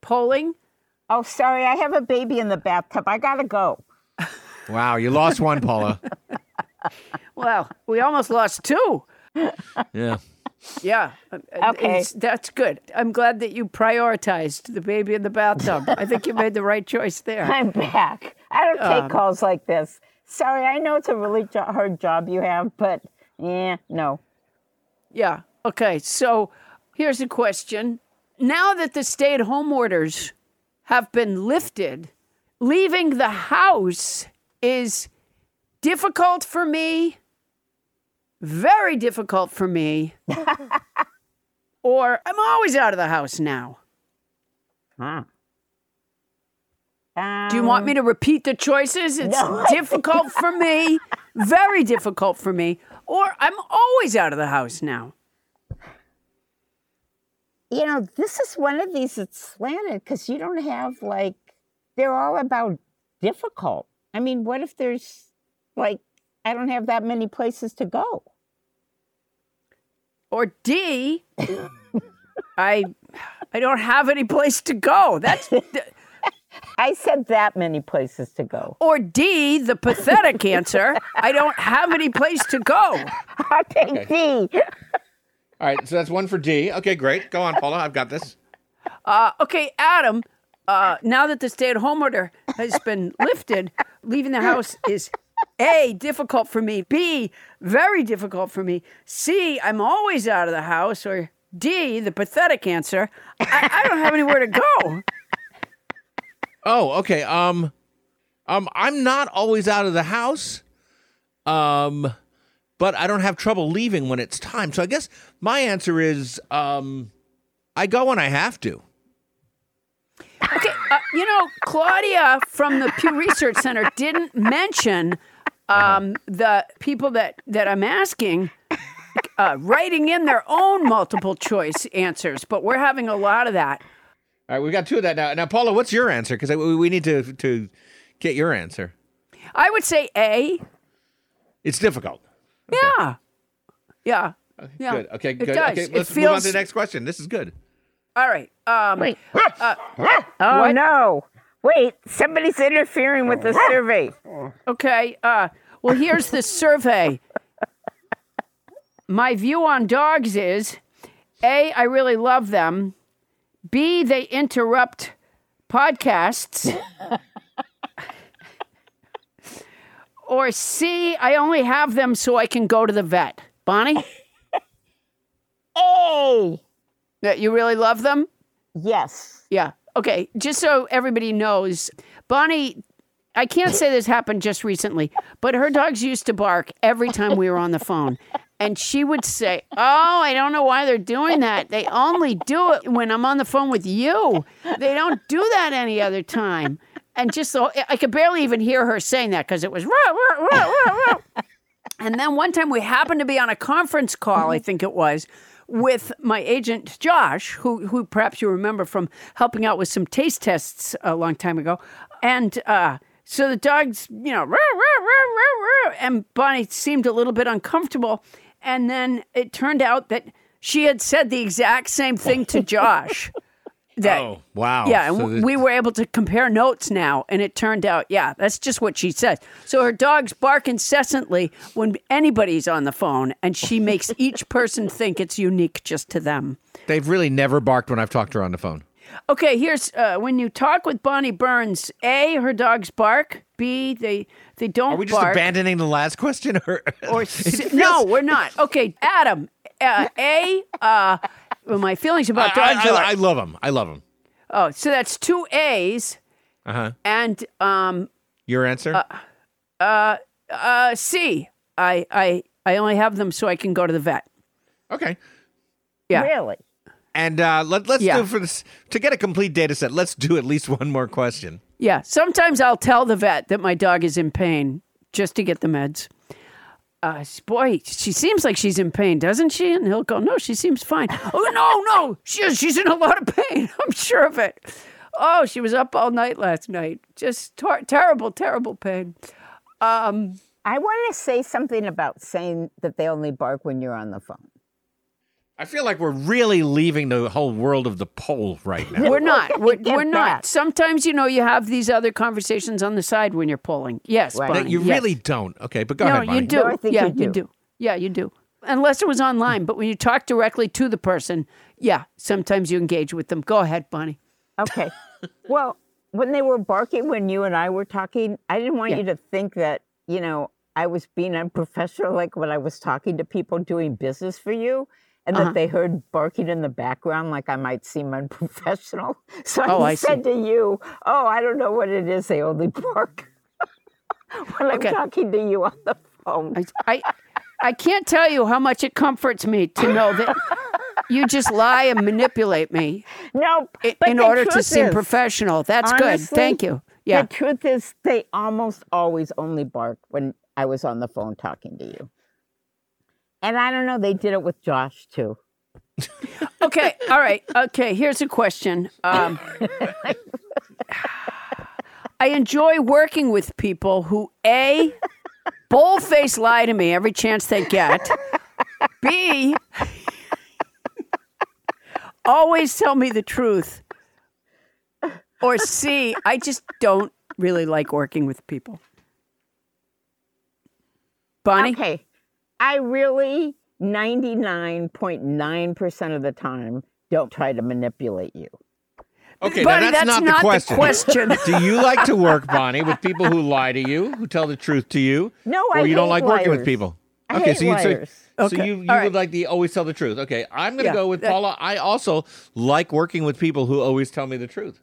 Polling. Oh, sorry, I have a baby in the bathtub. I gotta go. Wow, you lost one, Paula. Well, we almost lost two. Yeah. Yeah. uh, Okay. it's- That's good. I'm glad that you prioritized the baby in the bathtub. I think you made the right choice there. I'm back. I don't take Um, calls like this. Sorry, I know it's a really jo- hard job you have, but yeah, no. Yeah. Okay. So here's a question. Now that the stay at home orders have been lifted, leaving the house is difficult for me, very difficult for me, or I'm always out of the house now. Huh. Do you want me to repeat the choices? It's No. difficult for me, very difficult for me, or I'm always out of the house now. You know, this is one of these that's slanted because you don't have like, they're all about difficult. I mean, what if there's like, I don't have that many places to go? Or D, I I don't have any place to go. That's I said that many places to go. or D, the pathetic answer. I don't have any place to go. I'll take D. All right, so that's one for D. Okay, great. Go on, Paula. I've got this. Uh, okay, Adam. Uh, now that the stay-at-home order has been lifted, leaving the house is A, difficult for me. B, very difficult for me. C, I'm always out of the house. Or D, the pathetic answer. I, I don't have anywhere to go. Oh, okay. Um, um, I'm not always out of the house. Um, but I don't have trouble leaving when it's time. So I guess my answer is, um, I go when I have to. Okay, uh, you know, Claudia from the Pew Research Center didn't mention um, the people that, that I'm asking uh, writing in their own multiple choice answers, but we're having a lot of that. All right, we've got two of that now. Now, Paula, what's your answer? Because we we need to to get your answer. I would say A. It's difficult. Yeah. Yeah. Yeah. Good. Okay. It Good. does. Okay. It Let's move on to the next question. This is good. All right. Um, Wait. uh, Oh, what? no. Wait, somebody's interfering with the survey. Okay. Uh, well, here's the survey. My view on dogs is A, I really love them. B, they interrupt podcasts. or C, I only have them so I can go to the vet. Bonnie? A. That you really love them? Yes. Yeah. Okay. Just so everybody knows, Bonnie, I can't say this happened just recently, but her dogs used to bark every time we were on the phone. And she would say, Oh, I don't know why they're doing that. They only do it when I'm on the phone with you. They don't do that any other time. And just so I could barely even hear her saying that because it was, "Row, row, row, row, row." And then one time we happened to be on a conference call, I think it was, with my agent Josh, who who perhaps you remember from helping out with some taste tests a long time ago. And uh, so the dogs, you know, and Bonnie seemed a little bit uncomfortable. And then it turned out that she had said the exact same thing to Josh. That, oh, wow. Yeah, and So we were able to compare notes now, and it turned out, yeah, that's just what she says. So her dogs bark incessantly when anybody's on the phone, and she makes each person think it's unique just to them. They've really never barked when I've talked to her on the phone. Okay, here's uh, when you talk with Bonnie Burns. A, her dogs bark. B, they they don't Are we just bark. abandoning the last question? Or, or C- no, we're not. Okay, Adam. Uh, a, uh, my feelings about I, dogs I, are. I, I love them. I love them. oh, so that's two A's Uh huh. and um Your answer? uh uh C. I I I only have them so I can go to the vet. okay. Yeah. Really? And uh, let, let's Yeah. do for this to get a complete data set. Let's do at least one more question. Yeah. Sometimes I'll tell the vet that my dog is in pain just to get the meds. Uh, boy, she seems like she's in pain, doesn't she? And he'll go, "No, she seems fine." oh no, no, she. She's in a lot of pain. I'm sure of it. Oh, she was up all night last night. Just tor- terrible, terrible pain. Um, I want to say something about saying that they only bark when you're on the phone. I feel like we're really leaving the whole world of the poll right now. We're not. We're, we're not. Sometimes, you know, you have these other conversations on the side when you're polling. Yes, Right. That Bonnie, you yes. really don't. Okay, but go no, ahead, Bonnie. you do. No, I think yeah, you do. Yeah, you do. Unless it was online, but when you talk directly to the person, yeah, sometimes you engage with them. Go ahead, Bonnie. Okay. well, when they were barking when you and I were talking, I didn't want Yeah. you to think that, you know, I was being unprofessional like when I was talking to people doing business for you and Uh-huh. that they heard barking in the background like I might seem unprofessional. So Oh, I, I said to you, "Oh, I don't know what it is. They only bark when I'm talking to you on the phone." I, I, I can't tell you how much it comforts me to know that you just lie and manipulate me No, in, the order to seem is, professional. That's good. honestly, Thank you. Yeah. The truth is, they almost always only bark when I was on the phone talking to you. And I don't know, they did it with Josh too. Okay. All right. Okay. Here's a question. Um, I enjoy working with people who a bullface lie to me every chance they get. B always tell me the truth. Or C I just don't really like working with people. Bonnie. Okay. I really, 99.9% of the time, don't try to manipulate you. Okay, Bonnie, now that's, that's not, not the the question. question. Do you like to work, Bonnie, with people who lie to you, who tell the truth to you? No, or I you don't hate like working with people? I okay, hate so you so, liars. so Okay, you, you all would like the always tell the truth. Okay, I'm going to Yeah, go with Paula. I also like working with people who always tell me the truth.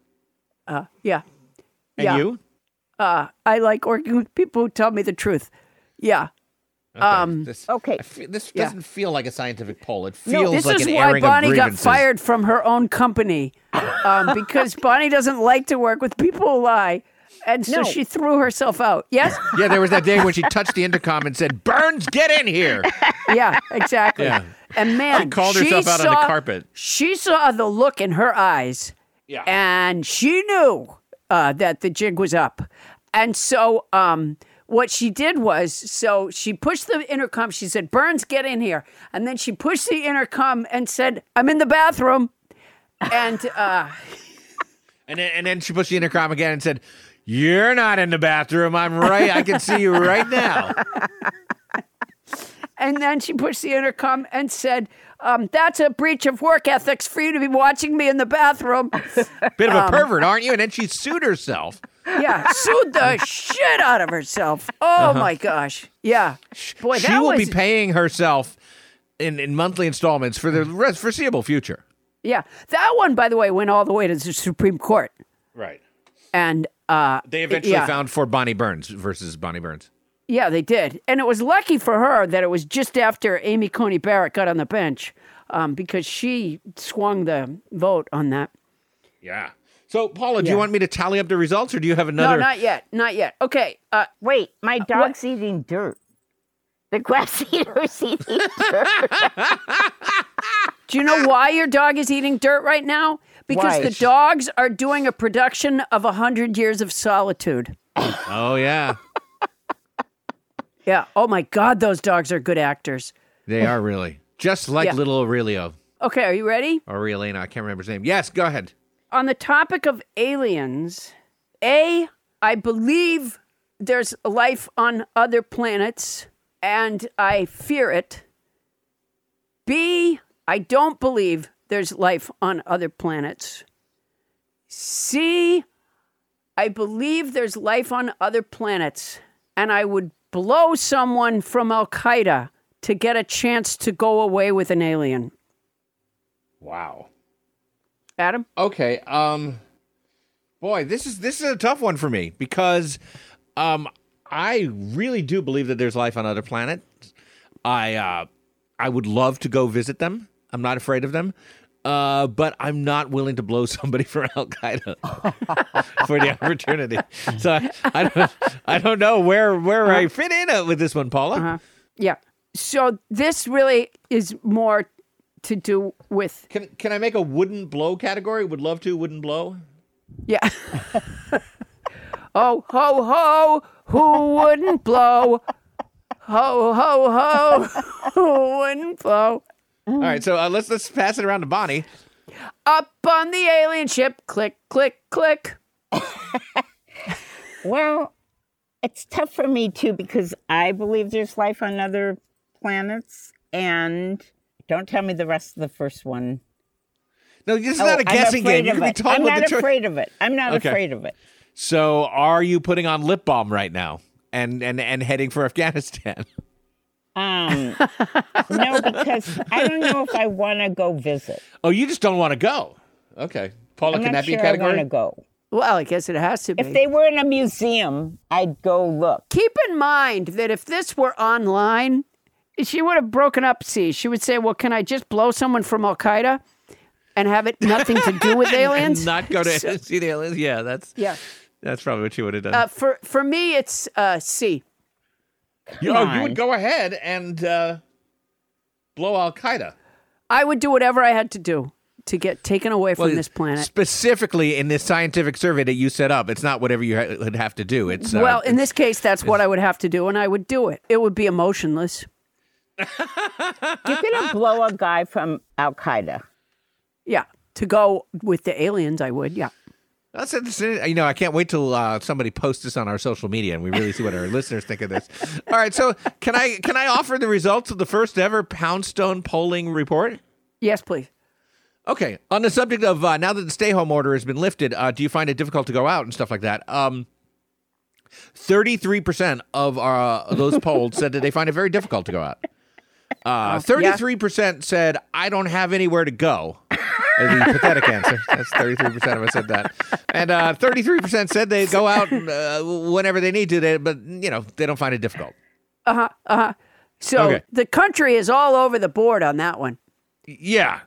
Uh, yeah. And Yeah. you? Uh, I like working with people who tell me the truth. Yeah. Okay, Um, this, Okay. I this Yeah. doesn't feel like a scientific poll. It feels No, feels This like is an why airing Bonnie of got fired from her own company um, because Bonnie doesn't like to work with people who lie. And so No. she threw herself out. Yes? Yeah, there was that day when she touched the intercom and said, "Burns, get in here." Yeah, exactly. Yeah. And man, She called she herself out on the saw- carpet. She saw the look in her eyes. Yeah. And she knew uh, that the jig was up. And so um, what she did was, so she pushed the intercom. She said, Burns, get in here. And then she pushed the intercom and said, I'm in the bathroom. And uh, And then, and then she pushed the intercom again and said, "You're not in the bathroom. I'm right. I can see you right now." and then she pushed the intercom and said, um, "That's a breach of work ethics for you to be watching me in the bathroom." Bit of a Um, pervert, aren't you? And then she sued herself. Yeah, sued the shit out of herself. Oh my gosh. Yeah. Boy, she that will was be paying herself in, in monthly installments for the rest, foreseeable future. yeah. That one, by the way, went all the way to the Supreme Court, Right. and uh, They eventually yeah. found for Bonnie Burns versus Bonnie Burns. Yeah, they did, and it was lucky for her that it was just after Amy Coney Barrett got on the bench, um, because she swung the vote on that. Yeah. So, Paula, do Yeah. you want me to tally up the results, or do you have another? No, not yet, not yet. Okay. Uh, Wait, my dog's eating dirt. The grass eater's eating dirt. Do you know why your dog is eating dirt right now? Because Why? the dogs are doing a production of A Hundred Years of Solitude. Oh yeah, Yeah. Oh my God, those dogs are good actors. they are really just like Yeah. little Aurelio Okay, are you ready? or Aurelina. I can't remember his name. Yes, go ahead. On the topic of aliens, A, I believe there's life on other planets and I fear it. B, I don't believe there's life on other planets. C, I believe there's life on other planets and I would blow someone from Al Qaeda to get a chance to go away with an alien. Wow. Adam? Okay. Um boy, this is this is a tough one for me because um I really do believe that there's life on other planets. I uh I would love to go visit them. I'm not afraid of them. Uh, but I'm not willing to blow somebody for Al Qaeda for the opportunity. So I, I don't I don't know where where I fit in uh, with this one, Paula. Uh-huh. Yeah. So this really is more to do with Can can I make a wooden blow category? Would love to wooden blow. Yeah. oh ho ho, who wouldn't blow? Ho ho ho, who wouldn't blow? All right, so uh, let's let's pass it around to Bonnie. Up on the alien ship, click click click. Well, it's tough for me too because I believe there's life on other planets, and don't tell me the rest of the first one. No, this is Oh, not a I'm guessing game. You of can be it. told I'm not the afraid of it. I'm not Okay. afraid of it. So, are you putting on lip balm right now and and and heading for Afghanistan? Um, no, because I don't know if I want to go visit. Oh, you just don't want to go. Okay, Paula, I'm can not that be a sure I want category? to go. Well, I guess it has to be. If they were in a museum, I'd go look. Keep in mind that if this were online, she would have broken up C. She would say, Well, can I just blow someone from Al Qaeda and have it nothing to do with aliens? And not go to So- see the aliens. Yeah, that's yeah. that's probably what you would have done. Uh, for for me, it's uh, C. you, oh, you would go ahead and uh, blow Al Qaeda. I would do whatever I had to do to get taken away from Well, this planet. Specifically in this scientific survey that you set up, it's not whatever you ha- would have to do. It's uh, well, in this case, that's what I would have to do, and I would do it. It would be emotionless. You're gonna blow a guy from Al Qaeda. Yeah, to go with the aliens, I would. Yeah. That's interesting. You know, I can't wait till uh, somebody posts this on our social media and we really see what our listeners think of this. All right, so can I can I offer the results of the first ever Poundstone polling report? Yes, please. Okay, on the subject of uh, now that the stay home order has been lifted, uh, do you find it difficult to go out and stuff like that? Um, Thirty-three percent of uh, those polled said that they find it very difficult to go out. Uh, Thirty-three percent said I don't have anywhere to go. Uh, the pathetic answer. That's thirty-three percent of us said that, and uh, thirty-three percent said they go out uh, whenever they need to. They, but you know they don't find it difficult. Uh huh. Uh huh. So Okay. the country is all over the board on that one. Yeah,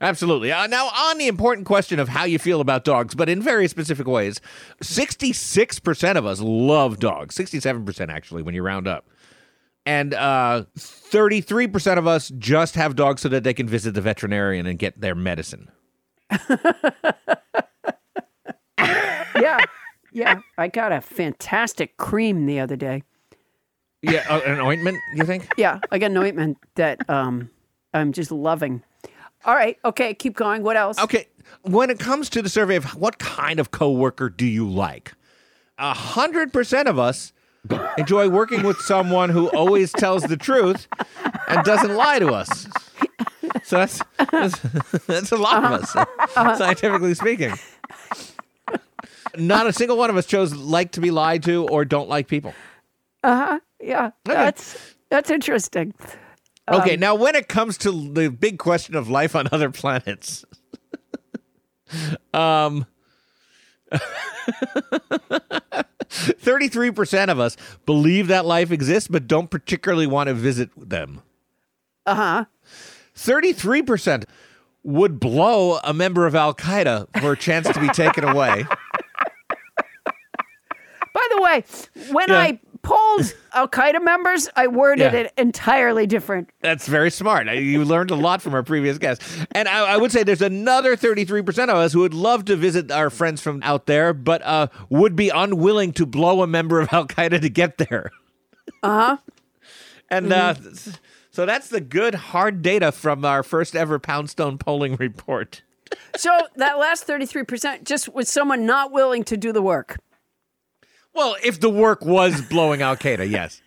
absolutely. Uh, now, on the important question of how you feel about dogs, but in very specific ways, 66% of us love dogs. 67% actually, when you round up. And uh, 33% of us just have dogs so that they can visit the veterinarian and get their medicine. Yeah. yeah. I got a fantastic cream the other day. Yeah, uh, an ointment, you think? Yeah, I got an ointment that um, I'm just loving. All right. Okay. Keep going. What else? Okay. When it comes to the survey of what kind of coworker do you like, a hundred percent of us enjoy working with someone who always tells the truth and doesn't lie to us. So that's that's, that's a lot of us, scientifically speaking. Not a single one of us chose like to be lied to or don't like people. Uh huh. Yeah. That's that's interesting. Okay, Um, now when it comes to the big question of life on other planets, um, thirty-three percent of us believe that life exists, but don't particularly want to visit them. Uh huh. Thirty-three percent would blow a member of Al Qaeda for a chance to be taken away. By the way, when Yeah. I polled Al Qaeda members, I worded Yeah. it entirely different. That's very smart. You learned a lot from our previous guest. And I, I would say there's another 33% of us who would love to visit our friends from out there, but uh, would be unwilling to blow a member of Al Qaeda to get there. Uh huh. And uh, so that's the good, hard data from our first ever Poundstone polling report. So that last 33% just was someone not willing to do the work. Well, if the work was blowing Al Qaeda, yes.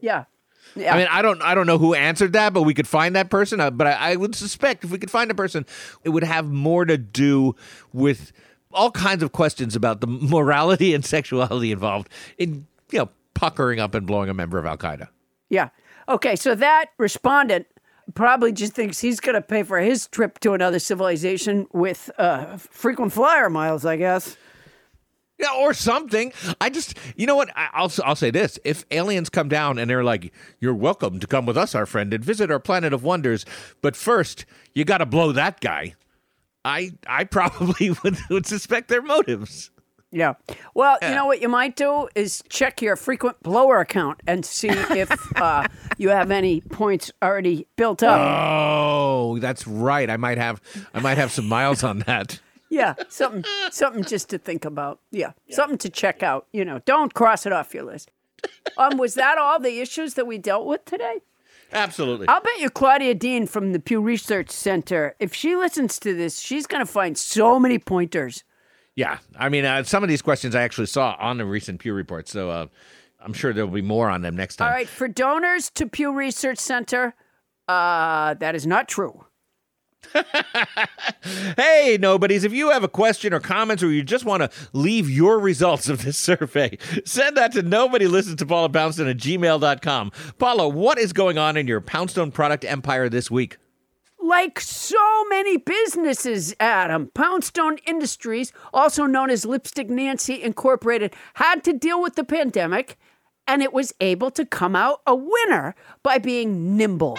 Yeah. Yeah. I mean, I don't, I don't know who answered that, but we could find that person. Uh, But I, I would suspect if we could find a person, it would have more to do with all kinds of questions about the morality and sexuality involved in, you know, puckering up and blowing a member of Al Qaeda. Yeah. Okay, so that respondent probably just thinks he's going to pay for his trip to another civilization with uh, frequent flyer miles, I guess. Yeah, or something. I just, you know what? I, I'll I'll say this: if aliens come down and they're like, "You're welcome to come with us, our friend, and visit our planet of wonders," but first you got to blow that guy. I I probably would, would suspect their motives. Yeah. Well, you know what you might do is check your frequent blower account and see if uh, you have any points already built up. Oh, that's right. I might have I might have some miles on that. Yeah, something something just to think about. Yeah, something to check out. You know, don't cross it off your list. Um, was that all the issues that we dealt with today? Absolutely. I'll bet you Claudia Deane from the Pew Research Center, if she listens to this, she's going to find so many pointers. Yeah, I mean, uh, some of these questions I actually saw on the recent Pew report, so uh, I'm sure there'll be more on them next time. All right, for donors to Pew Research Center, uh, that is not true. Hey, nobodies, if you have a question or comments or you just want to leave your results of this survey, send that to nobody listens to Paula Poundstone at gmail.com. Paula, what is going on in your Poundstone product empire this week? Like so many businesses, Adam, Poundstone Industries, also known as Lipstick Nancy Incorporated, had to deal with the pandemic and it was able to come out a winner by being nimble.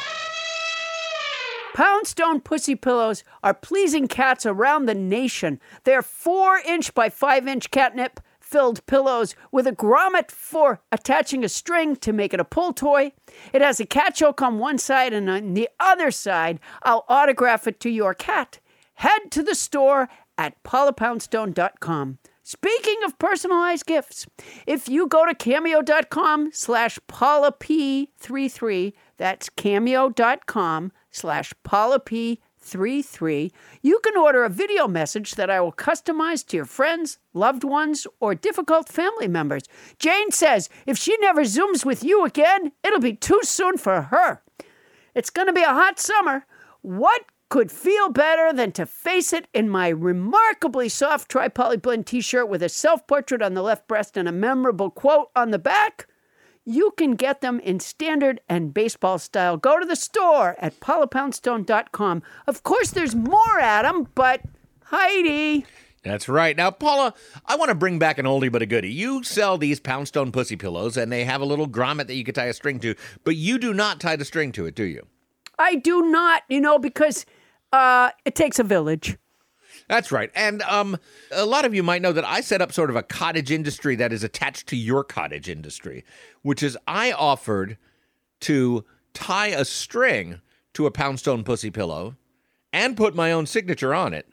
Poundstone pussy pillows are pleasing cats around the nation. They're four inch by five inch catnip filled pillows with a grommet for attaching a string to make it a pull toy. It has a cat choke on one side, and on the other side, I'll autograph it to your cat. Head to the store at paulapoundstone.com. Speaking of personalized gifts, if you go to cameo.com slash paula p33, that's cameo.com slash paula p33, you can order a video message that I will customize to your friends, loved ones, or difficult family members. Jane says if she never Zooms with you again, it'll be too soon for her. It's going to be a hot summer. What could feel better than to face it in my remarkably soft tri poly blend t shirt with a self portrait on the left breast and a memorable quote on the back? You can get them in standard and baseball style. Go to the store at paulapoundstone.com. Of course, there's more, Adam, but Heidi. That's right. Now, Paula, I want to bring back an oldie but a goodie. You sell these Poundstone pussy pillows, and they have a little grommet that you can tie a string to, but you do not tie the string to it, do you? I do not, you know, because uh, it takes a village. That's right. And um, a lot of you might know that I set up sort of a cottage industry that is attached to your cottage industry, which is I offered to tie a string to a Poundstone pussy pillow and put my own signature on it.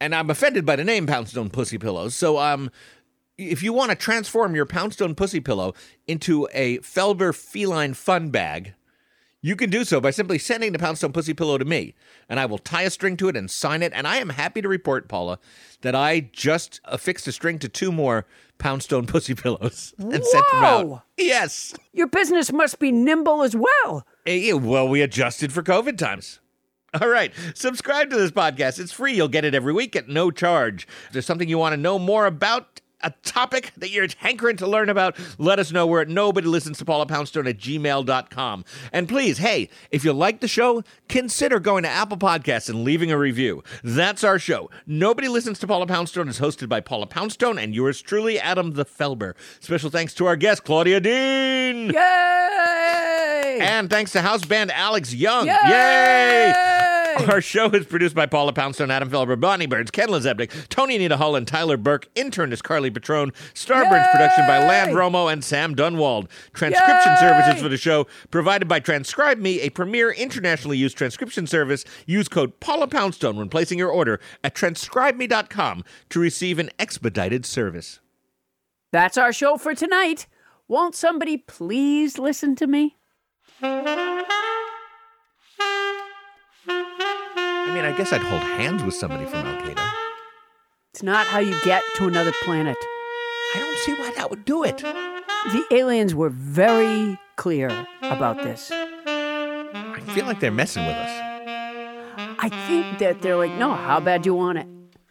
And I'm offended by the name Poundstone Pussy Pillows. So um, if you want to transform your Poundstone Pussy Pillow into a Felber feline fun bag, you can do so by simply sending the Poundstone Pussy Pillow to me, and I will tie a string to it and sign it. And I am happy to report, Paula, that I just affixed a string to two more Poundstone Pussy Pillows and sent them out. Yes. Your business must be nimble as well. Eh, well, we adjusted for COVID times. All right. Subscribe to this podcast. It's free. You'll get it every week at no charge. If there's something you want to know more about, a topic that you're hankering to learn about, let us know. We're at nobody listens to Paula Poundstone at gmail.com. And please, hey, if you like the show, consider going to Apple Podcasts and leaving a review. That's our show. Nobody listens to Paula Poundstone is hosted by Paula Poundstone and yours truly, Adam the Felber. Special thanks to our guest, Claudia Deane. Yay! And thanks to house band Alex Young. Yay! Yay! Our show is produced by Paula Poundstone, Adam Felber, Bonnie Burns, Ken LaZebnik, Tony Anita Hull, and Tyler Burke. Intern is Carly Patron. Starburns production by Land Romo and Sam Dunwald. Transcription Yay! services for the show provided by Transcribe Me, a premier internationally used transcription service. Use code Paula Poundstone when placing your order at transcribeme.com to receive an expedited service. That's our show for tonight. Won't somebody please listen to me? Mean, I guess I'd hold hands with somebody from Al Qaeda. It's not how you get to another planet. I don't see why that would do it. The aliens were very clear about this. I feel like they're messing with us. I think that they're like, no, how bad do you want it?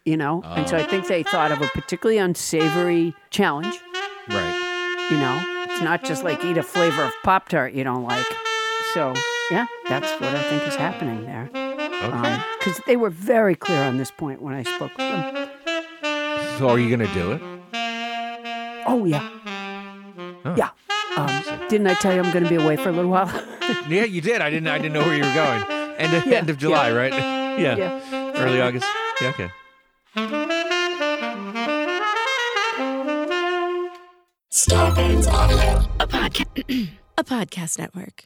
You know? And so I oh. think they thought of a particularly unsavory challenge. Right. You know? It's not just like eat a flavor of Pop Tart you don't like. So, yeah, that's what I think is happening there. Okay. Because they were very clear on this point when I spoke with them. so are you going to do it? Oh, yeah. Yeah. Um, didn't I tell you I'm going to be away for a little while? Yeah, you did. I didn't. I didn't know where you were going. End of, Yeah, end of July, yeah. right? Yeah. Yeah. Early August. Yeah. Okay. Starburns Audio. A podcast. a podcast network.